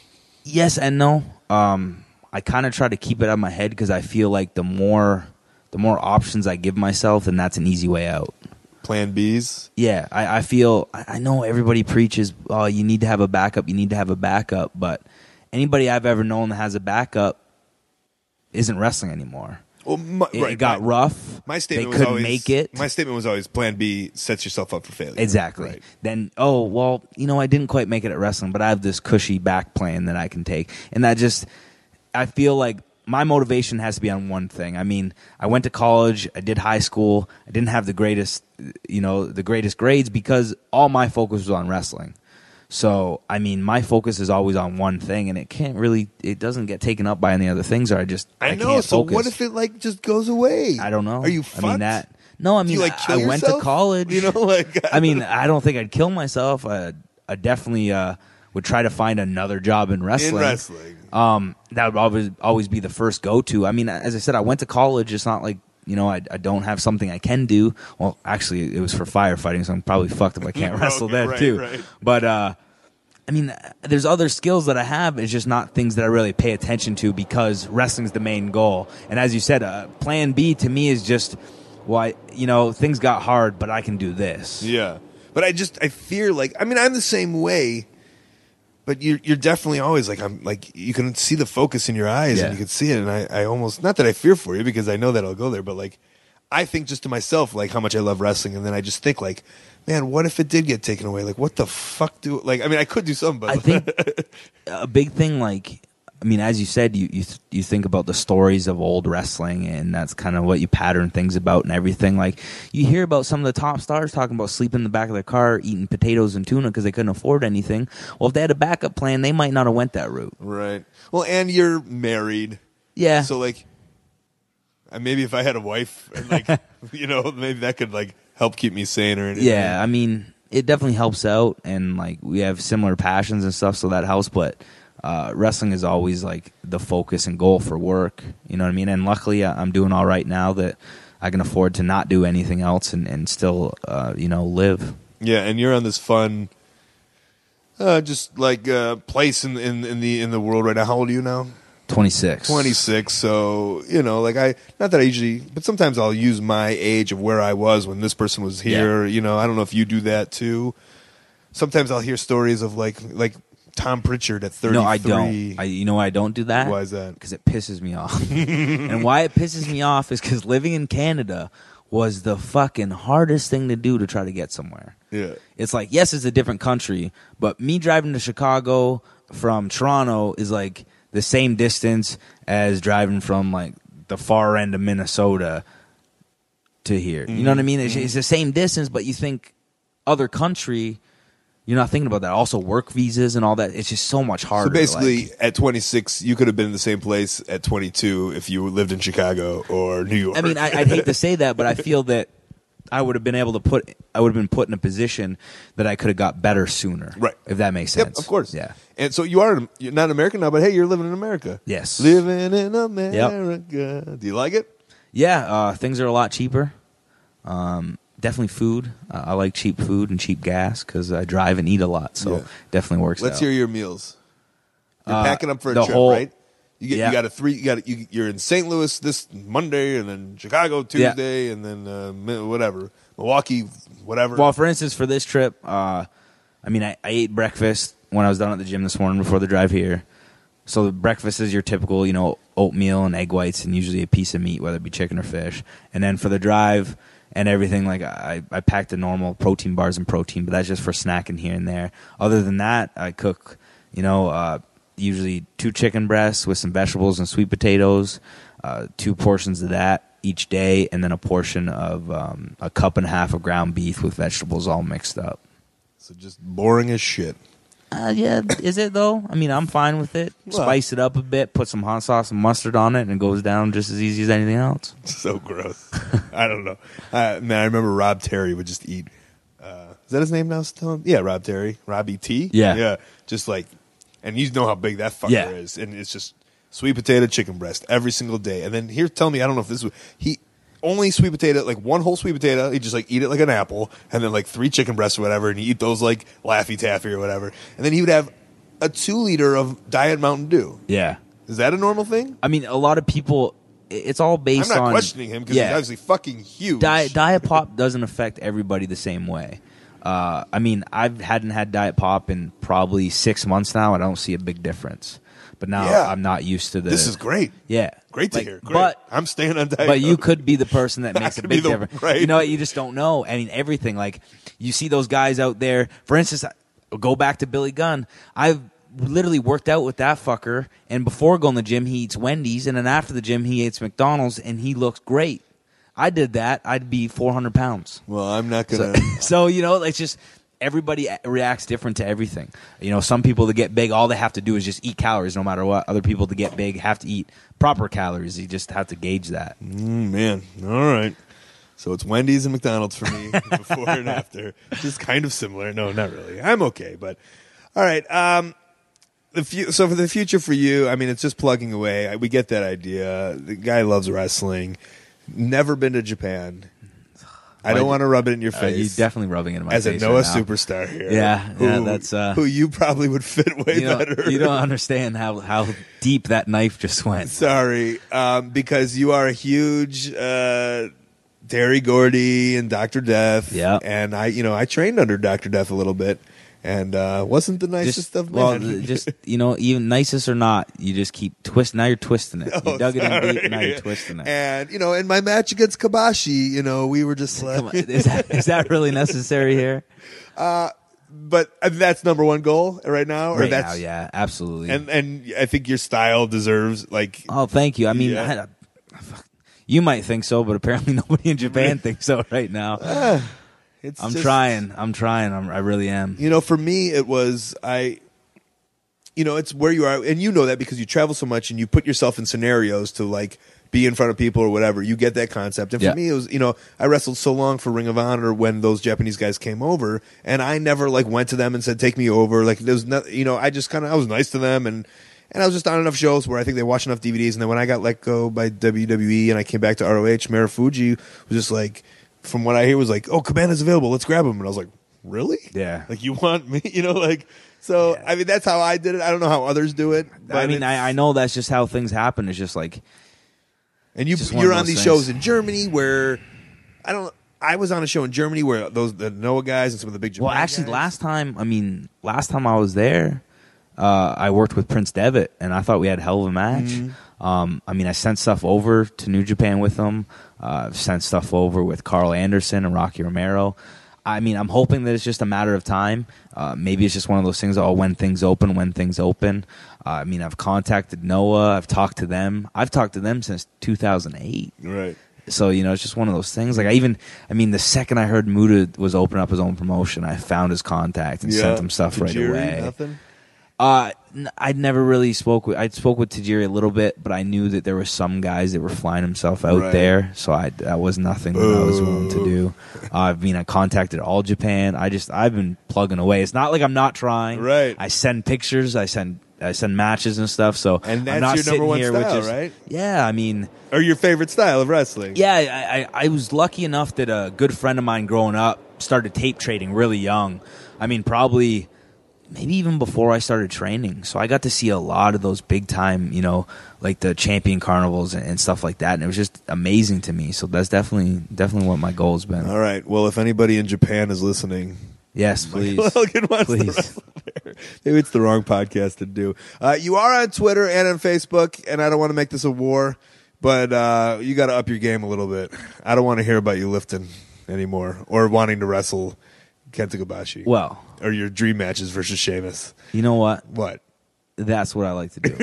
yes and no. Um, I kind of try to keep it out of my head because I feel like the more the more options I give myself, then that's an easy way out.
Plan Bs.
Yeah, I, I feel I, I know everybody preaches, oh, you need to have a backup, you need to have a backup, but anybody I've ever known that has a backup isn't wrestling anymore.
Well, my,
It,
right,
it got
my-
rough.
My statement
they
was
couldn't
always,
make it.
My statement was always Plan B sets yourself up for failure.
Exactly. Then, oh, well, you know, I didn't quite make it at wrestling, but I have this cushy back plan that I can take. And that just, I feel like my motivation has to be on one thing. I mean, I went to college, I did high school, I didn't have the greatest, you know, the greatest grades because all my focus was on wrestling. So, I mean, my focus is always on one thing, and it can't really, it doesn't get taken up by any other things, or I just, I,
I know. So
focus.
what if it like just goes away?
I don't know.
Are you?
I mean that. No, I mean
you, like, kill
I went to college.
You know, like
I mean, I don't think I'd kill myself. I, I definitely uh, would try to find another job in wrestling.
wrestling.
Um, that would always always be the first go to. I mean, as I said, I went to college. It's not like you know I, I don't have something I can do. Well, actually, it was for firefighting, so I'm probably fucked if I can't wrestle
Okay,
then
right,
too.
right.
But uh, I mean, there's other skills that I have. It's just not things that I really pay attention to because wrestling's the main goal. And as you said, uh, Plan B to me is just, why you know things got hard, but I can do this.
Yeah, but I just I fear like I mean I'm the same way, but you're you're definitely always like I'm like you can see the focus in your eyes
Yeah.
and you can see it, and I I almost not that I fear for you because I know that I'll go there, but like I think just to myself like how much I love wrestling, and then I just think like. Man, what if it did get taken away? Like, what the fuck do? Like, I mean, I could do something, but
I think a big thing, like, I mean, as you said, you you th- you think about the stories of old wrestling, and that's kind of what you pattern things about and everything. Like, you hear about some of the top stars talking about sleeping in the back of their car, eating potatoes and tuna because they couldn't afford anything. Well, if they had a backup plan, they might not have went that route.
Right. Well, and you're married.
Yeah.
So like, uh, maybe if I had a wife, and like, you know, maybe that could like help keep me sane or anything.
Yeah, I mean, it definitely helps out, and like we have similar passions and stuff, so that helps. But uh, wrestling is always like the focus and goal for work. You know what I mean? And luckily, I'm doing all right now that I can afford to not do anything else and and still, uh, you know, live.
Yeah, and you're on this fun, uh, just like uh, place in, in in the in the world right now. How old are you now?
Twenty six.
26 so you know like i not that i usually but sometimes i'll use my age of where i was when this person was here you know i don't know if you do that too sometimes i'll hear stories of like like tom prichard at 33
No, I don't. I, you know why I don't do that?
Why is that?
Because it pisses me off. and why it pisses me off is because living in Canada was the fucking hardest thing to do to try to get somewhere.
Yeah.
It's like, yes, it's a different country, but me driving to Chicago from Toronto is like the same distance as driving from like the far end of Minnesota to here. You know what I mm-hmm. mean? It's, mm-hmm. it's the same distance, but you think other country, you're not thinking about that. Also, work visas and all that. It's just so much harder.
so basically
like-
at 26 you could have been in the same place at 22 if you lived in chicago or new york
I mean, I, I'd hate to say that, but I feel that I would have been able to put, I would have been put in a position that I could have got better sooner.
Right.
If that makes sense.
Yep, of course.
Yeah.
And so you are you're not American now, but hey, you're living in America.
Yes.
Living in America. Do you like it?
Yeah. Uh, things are a lot cheaper. Um, definitely food. Uh, I like cheap food and cheap gas because I drive and eat a lot. So
Yeah.
definitely works
Let's
out.
hear your meals. You're
Uh,
packing up for a trip,
whole-
right? You get
Yeah.
you got a three. You got you, you're in St. Louis this Monday, and then Chicago
Yeah.
Tuesday, and then uh, whatever Milwaukee, whatever.
Well, for instance, for this trip, uh, I mean, I, I ate breakfast when I was done at the gym this morning before the drive here. So the breakfast is your typical, you know, oatmeal and egg whites, and usually a piece of meat, whether it be chicken or fish. And then for the drive and everything, like I, I packed the normal protein bars and protein, but that's just for snacking here and there. Other than that, I cook, you know, uh, usually two chicken breasts with some vegetables and sweet potatoes, uh, two portions of that each day, and then a portion of um, a cup and a half of ground beef with vegetables all mixed up.
so just boring as shit.
Uh, yeah, is it though? I mean, I'm fine with it.
Well-
Spice it up a bit, put some hot sauce and mustard on it, and it goes down just as easy as anything else.
So gross. I don't know. Uh, man, I remember Rob Terry would just eat. Uh, is that his name now? Still? Yeah, Rob Terry, Robbie T.
Yeah.
yeah. Just like, and you know how big that fucker
Yeah.
is, and it's just sweet potato chicken breast every single day. And then here, tell me, I don't know if this was he only sweet potato, like one whole sweet potato. He just like eat it like an apple, and then like three chicken breasts or whatever, and you eat those like Laffy Taffy or whatever. And then he would have a two liter of Diet Mountain Dew.
Yeah.
Is that a normal thing?
I mean, a lot of people. It's all based
I'm not
on
questioning him because
yeah.
he's obviously fucking huge.
Diet Diet Pop doesn't affect everybody the same way. Uh, I mean, I've hadn't had Diet Pop in probably six months now. And I don't see a big difference. But now
Yeah.
I'm not used to the.
This is great.
Yeah,
Great to
Like,
hear. Great.
But
I'm staying on diet.
but you
Coke.
could be the person that makes a
could be
big
the-
difference.
right.
You know? You just don't know. I mean, everything. Like you see those guys out there. For instance, I- go back to Billy Gunn. I've literally worked out with that fucker, and before going to the gym, he eats Wendy's, and then after the gym, he eats McDonald's, and he looks great. I did that. I'd be 400 pounds.
Well, I'm not gonna.
so you know, it's just everybody reacts different to everything. You know, some people to get big, all they have to do is just eat calories, no matter what. Other people to get big have to eat proper calories. You just have to gauge that.
Mm, man, all right. So it's Wendy's and McDonald's for me before and after. Just kind of similar. No, not really. I'm okay, but All right. Um, the fu- so for the future for you, I mean, it's just plugging away. We get that idea. The guy loves wrestling. Never been to Japan. I don't want to rub it in your
Uh,
face.
you're definitely rubbing it in my
as
face As
a Noah
right
superstar here.
Yeah, yeah,
who-
that's, uh,
who you probably would fit way
you, don't,
better.
you don't understand how how deep that knife just went.
Sorry, um, because you are a huge uh, Terry Gordy and Doctor Death. Yeah, and I, you know, I trained under Doctor Death a little bit, and uh, wasn't the nicest of men.
well, just you know, even nicest or not, you just keep twisting. Now you're twisting it.
Oh,
you dug it in deep, now you're twisting it.
and you know, in my match against Kobashi, you know, we were just like,
on, is that is that really necessary here?
Uh, but uh, that's number one goal right now, or
Right
that's
now, yeah, absolutely.
And and I think your style deserves like.
Oh, thank you. I mean,
Yeah.
I, you might think so, but apparently nobody in Japan thinks so right now.
It's
I'm
just-
trying. I'm trying. I'm, I really am.
You know, for me, it was I. You know, it's where you are, and you know that because you travel so much, and you put yourself in scenarios to like be in front of people or whatever. You get that concept, and for
Yeah.
me, it was you know I wrestled so long for Ring of Honor when those Japanese guys came over, and I never like went to them and said take me over. Like there's no, you know, I just kind of I was nice to them, and and I was just on enough shows where I think they watched enough DVDs, and then when I got let go by WWE and I came back to ROH, Marufuji was just like, from what I hear, was like, oh, Cabana's available, let's grab him, and I was like, really?
Yeah.
Like you want me, you know, like so. I mean, that's how I did it. I don't know how others do it.
I mean, I, I know that's just how things happen. It's just like,
and you you're on these
things.
shows in Germany where I don't. I was on a show in Germany where those the Noah guys and some of the big Japan
well, actually,
guys-
last time, I mean, last time I was there, uh, I worked with Prince Devitt, and I thought we had a hell of a match.
Mhm.
Um, I mean, I sent stuff over to New Japan with them. Uh, I've sent stuff over with Karl Anderson and Rocky Romero. I mean, I'm hoping that it's just a matter of time. Uh, maybe it's just one of those things. Oh, when things open, when things open. Uh, I mean, I've contacted Noah. I've talked to them. I've talked to them since 2008.
Right.
So you know, it's just one of those things. Like I even, I mean, the second I heard Muta was opening up his own promotion, I found his contact and sent him stuff right
Tajiri,
away.
Nothing.
Uh, I'd never really spoke with. I spoke with Tajiri a little bit, but I knew that there were some guys that were flying himself out
Right.
there, so I that was nothing that I was willing to do. Uh, I mean, I contacted all Japan. I just I've been plugging away. It's not like I'm not trying.
Right.
I send pictures. I send I send matches and stuff. So
And
I'm
that's
not
your
sitting
number one
here
style,
just-
right?
Yeah, I mean,
or your favorite style of wrestling.
yeah, I, I, I was lucky enough that a good friend of mine growing up started tape trading really young. I mean, probably maybe even before I started training. So I got to see a lot of those big time, you know, like the champion carnivals and, and stuff like that. And it was just amazing to me. So that's definitely definitely what my goal has been.
All right. Well, if anybody in Japan is listening,
Yes, please.
Michael Elgin wants
Please.
Maybe it's the wrong podcast to do. Uh, you are on Twitter and on Facebook, and I don't want to make this a war, but uh, you got to up your game a little bit. I don't want to hear about you lifting anymore or wanting to wrestle Kenta Kobashi.
Well,
or your dream matches versus Sheamus.
You know what?
What?
That's what I like to do.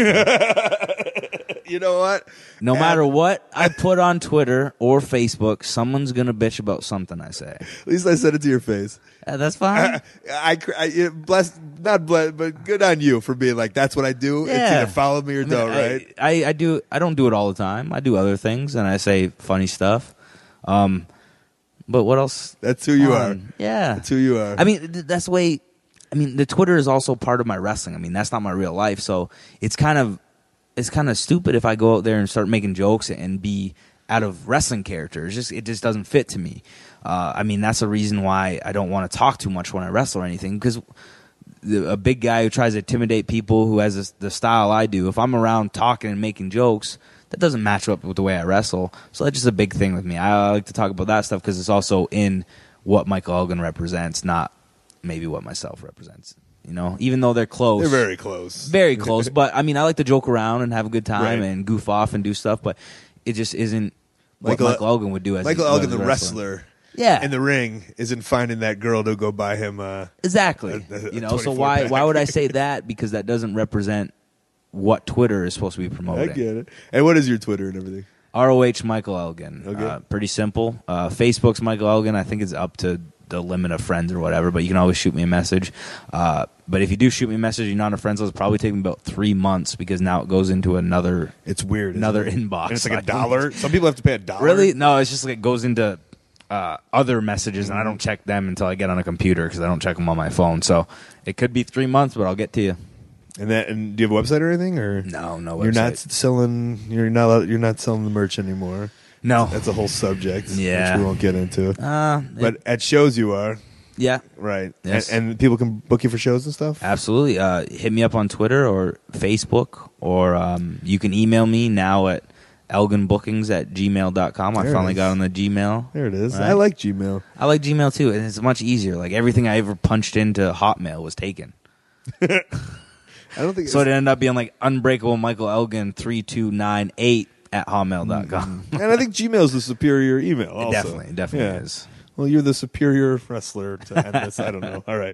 you know what?
No matter what I put on Twitter or Facebook, someone's gonna bitch about something I say.
At least I said it to your face.
Uh, that's fine.
I, I, I blessed, not bless, but good on you for being like, that's what I do. It's
Yeah.
either follow me or
I mean,
don't, right?
I, I do. I don't do it all the time. I do other things, and I say funny stuff. Um, but what else?
That's who you are.
Um, Yeah,
That's who you are.
I mean, th- that's the way. I mean, the Twitter is also part of my wrestling. I mean, that's not my real life, so it's kind of it's kind of stupid if I go out there and start making jokes and be out of wrestling characters. Just it just doesn't fit to me. Uh, I mean, that's the reason why I don't want to talk too much when I wrestle or anything because a big guy who tries to intimidate people who has this, the style I do, if I'm around talking and making jokes, that doesn't match up with the way I wrestle. So that's just a big thing with me. I, like to talk about that stuff because it's also in what Michael Elgin represents, not maybe what myself represents. You know, even though they're close,
They're very close.
very close. but I mean, I like to joke around and have a good time
Right.
and goof off and do stuff, but it just isn't what
Michael-
Michael Elgin would do as
Michael
a,
Elgin, the
wrestler.
wrestler,
Yeah.
in the ring, isn't finding that girl to go buy him. Uh,
Exactly.
a- a
you know, so why
pack.
why would I say that? Because that doesn't represent what Twitter is supposed to be promoting.
I get it. And what is your Twitter and everything?
ROH Michael Elgin.
Okay.
Uh, pretty simple. Uh, Facebook's Michael Elgin. I think it's up to the limit of friends or whatever, but you can always shoot me a message. Uh, but if you do shoot me a message, you're not on a friends list. Probably take me about three months because now it goes into another.
It's weird.
Another
it?
inbox.
And it's like a dollar. Some people have to pay a dollar.
Really? No, it's just like it goes into uh, other messages, and I don't check them until I get on a computer because I don't check them on my phone. So it could be three months, but I'll get to you.
And that, and do you have a website or anything? Or
no, no. website.
You're not selling. You're not. You're not selling the merch anymore.
No.
that's a whole subject.
Yeah.
which we won't get into.
Uh,
but at shows you are.
Yeah.
Right.
Yes.
And, and people can book you for shows and stuff.
Absolutely. Uh, hit me up on Twitter or Facebook, or um, you can email me now at elginbookings at gmail.com. I
There it
finally got on the Gmail.
There it is.
Right?
I like Gmail.
I like Gmail too, and it's much easier. Like everything I ever punched into Hotmail was taken.
I don't think
so. It ended up being like unbreakable Michael Elgin three two nine eight at hotmail.com. Mm-hmm.
and I think Gmail is the superior email. Also.
definitely, definitely
Yeah.
is.
Well, you're the superior wrestler to end this. I don't know. All right.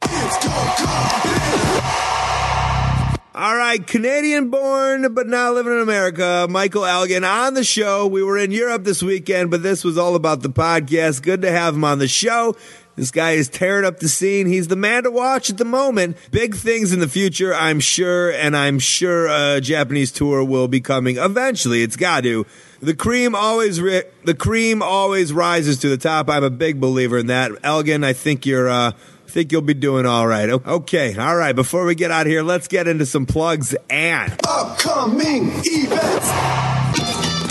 All right, Canadian born but now living in America, Michael Elgin on the show. We were in Europe this weekend, but this was all about the podcast. Good to have him on the show. This guy is tearing up the scene. He's the man to watch at the moment. Big things in the future, I'm sure, and I'm sure a Japanese tour will be coming eventually. It's got to. The cream always ri- the cream always rises to the top. I'm a big believer in that. Elgin, I think you're uh think you'll be doing all right. Okay, all right. Before we get out of here, let's get into some plugs and
Upcoming events.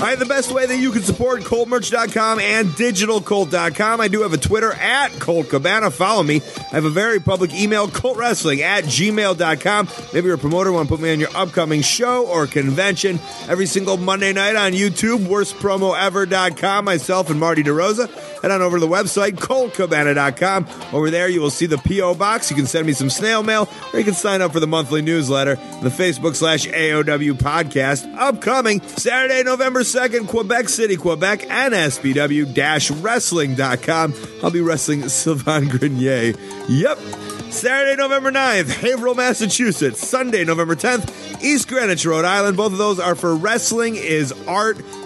All right, the best way that you can support ColtMerch.com and DigitalColt.com. I do have a Twitter at Colt Cabana. Follow me. I have a very public email, ColtWrestling at gmail.com. Maybe you're a promoter, want to put me on your upcoming show or convention. Every single Monday night on YouTube, worstpromoever.com. Myself and Marty DeRosa. Head on over to the website, ColtCabana.com. Over there, you will see the P.O. box. You can send me some snail mail, or you can sign up for the monthly newsletter, the Facebook slash AOW podcast. Upcoming Saturday, November 2nd, Quebec City, Quebec, NSBW wrestling.com. I'll be wrestling Sylvain Grenier. Yep. Saturday, November 9th, Haverhill, Massachusetts. Sunday, November 10th, East Greenwich, Rhode Island. Both of those are for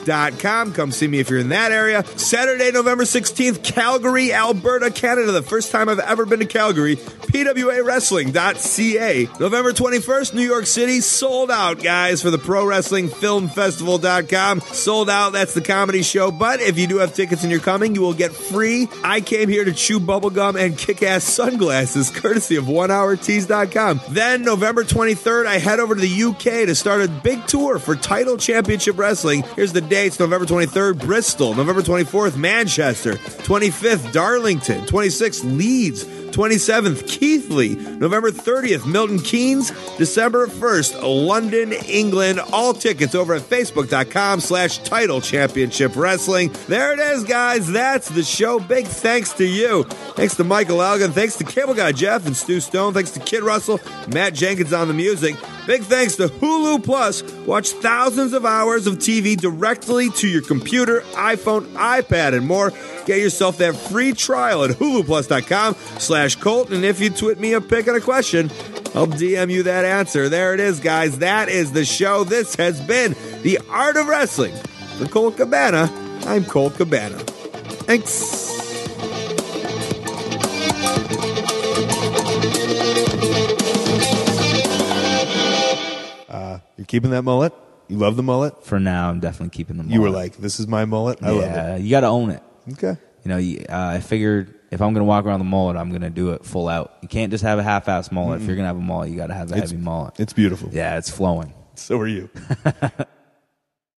wrestlingisart.com. Come see me if you're in that area. Saturday, November 16th, Calgary, Alberta, Canada. The first time I've ever been to Calgary. PWA PWAWrestling.ca. November 21st, New York City. Sold out, guys, for the Pro Wrestling Film Festival.com. Sold out. That's the comedy show. But if you do have tickets and you're coming, you will get free. I came here to chew bubblegum and kick ass sunglasses, courtesy of OneHourTees.com. Then, November 23rd, I head over to the UK to start a big tour for Tidal Championship Wrestling. Here's the dates November 23rd, Bristol. November 24th, Manchester. 25th, Darlington. 26th, Leeds. 27th, Keighley. November 30th, Milton Keynes. December 1st, London, England. All tickets over at facebook.com slash tidal championship wrestling. There it is, guys. That's the show. Big thanks to you. Thanks to Michael Elgin. Thanks to Cable Guy Jeff and Stu Stone. Thanks to Kid Russell, Matt Jenkins on the music. Big thanks to Hulu Plus. Watch thousands of hours of TV directly to your computer, iPhone, iPad, and more. Get yourself that free trial at huluplus.com slash Colt. And if you tweet me a pic and a question, I'll DM you that answer. There it is, guys. That is the show. This has been The Art of Wrestling. For Colt Cabana, I'm Colt Cabana. Thanks. Uh, you're keeping that mullet? You love the mullet?
For now, I'm definitely keeping the mullet.
You were like, this is my mullet? I love
yeah,
it.
you got to own it.
Okay.
You know, you- uh, I figured if I'm going to walk around the mullet, I'm going to do it full out. You can't just have a half-ass mullet. If
Mm-mm.
you're going to have a mullet, you got to have a
It's-
heavy mullet.
It's beautiful.
Yeah, it's flowing.
So are you.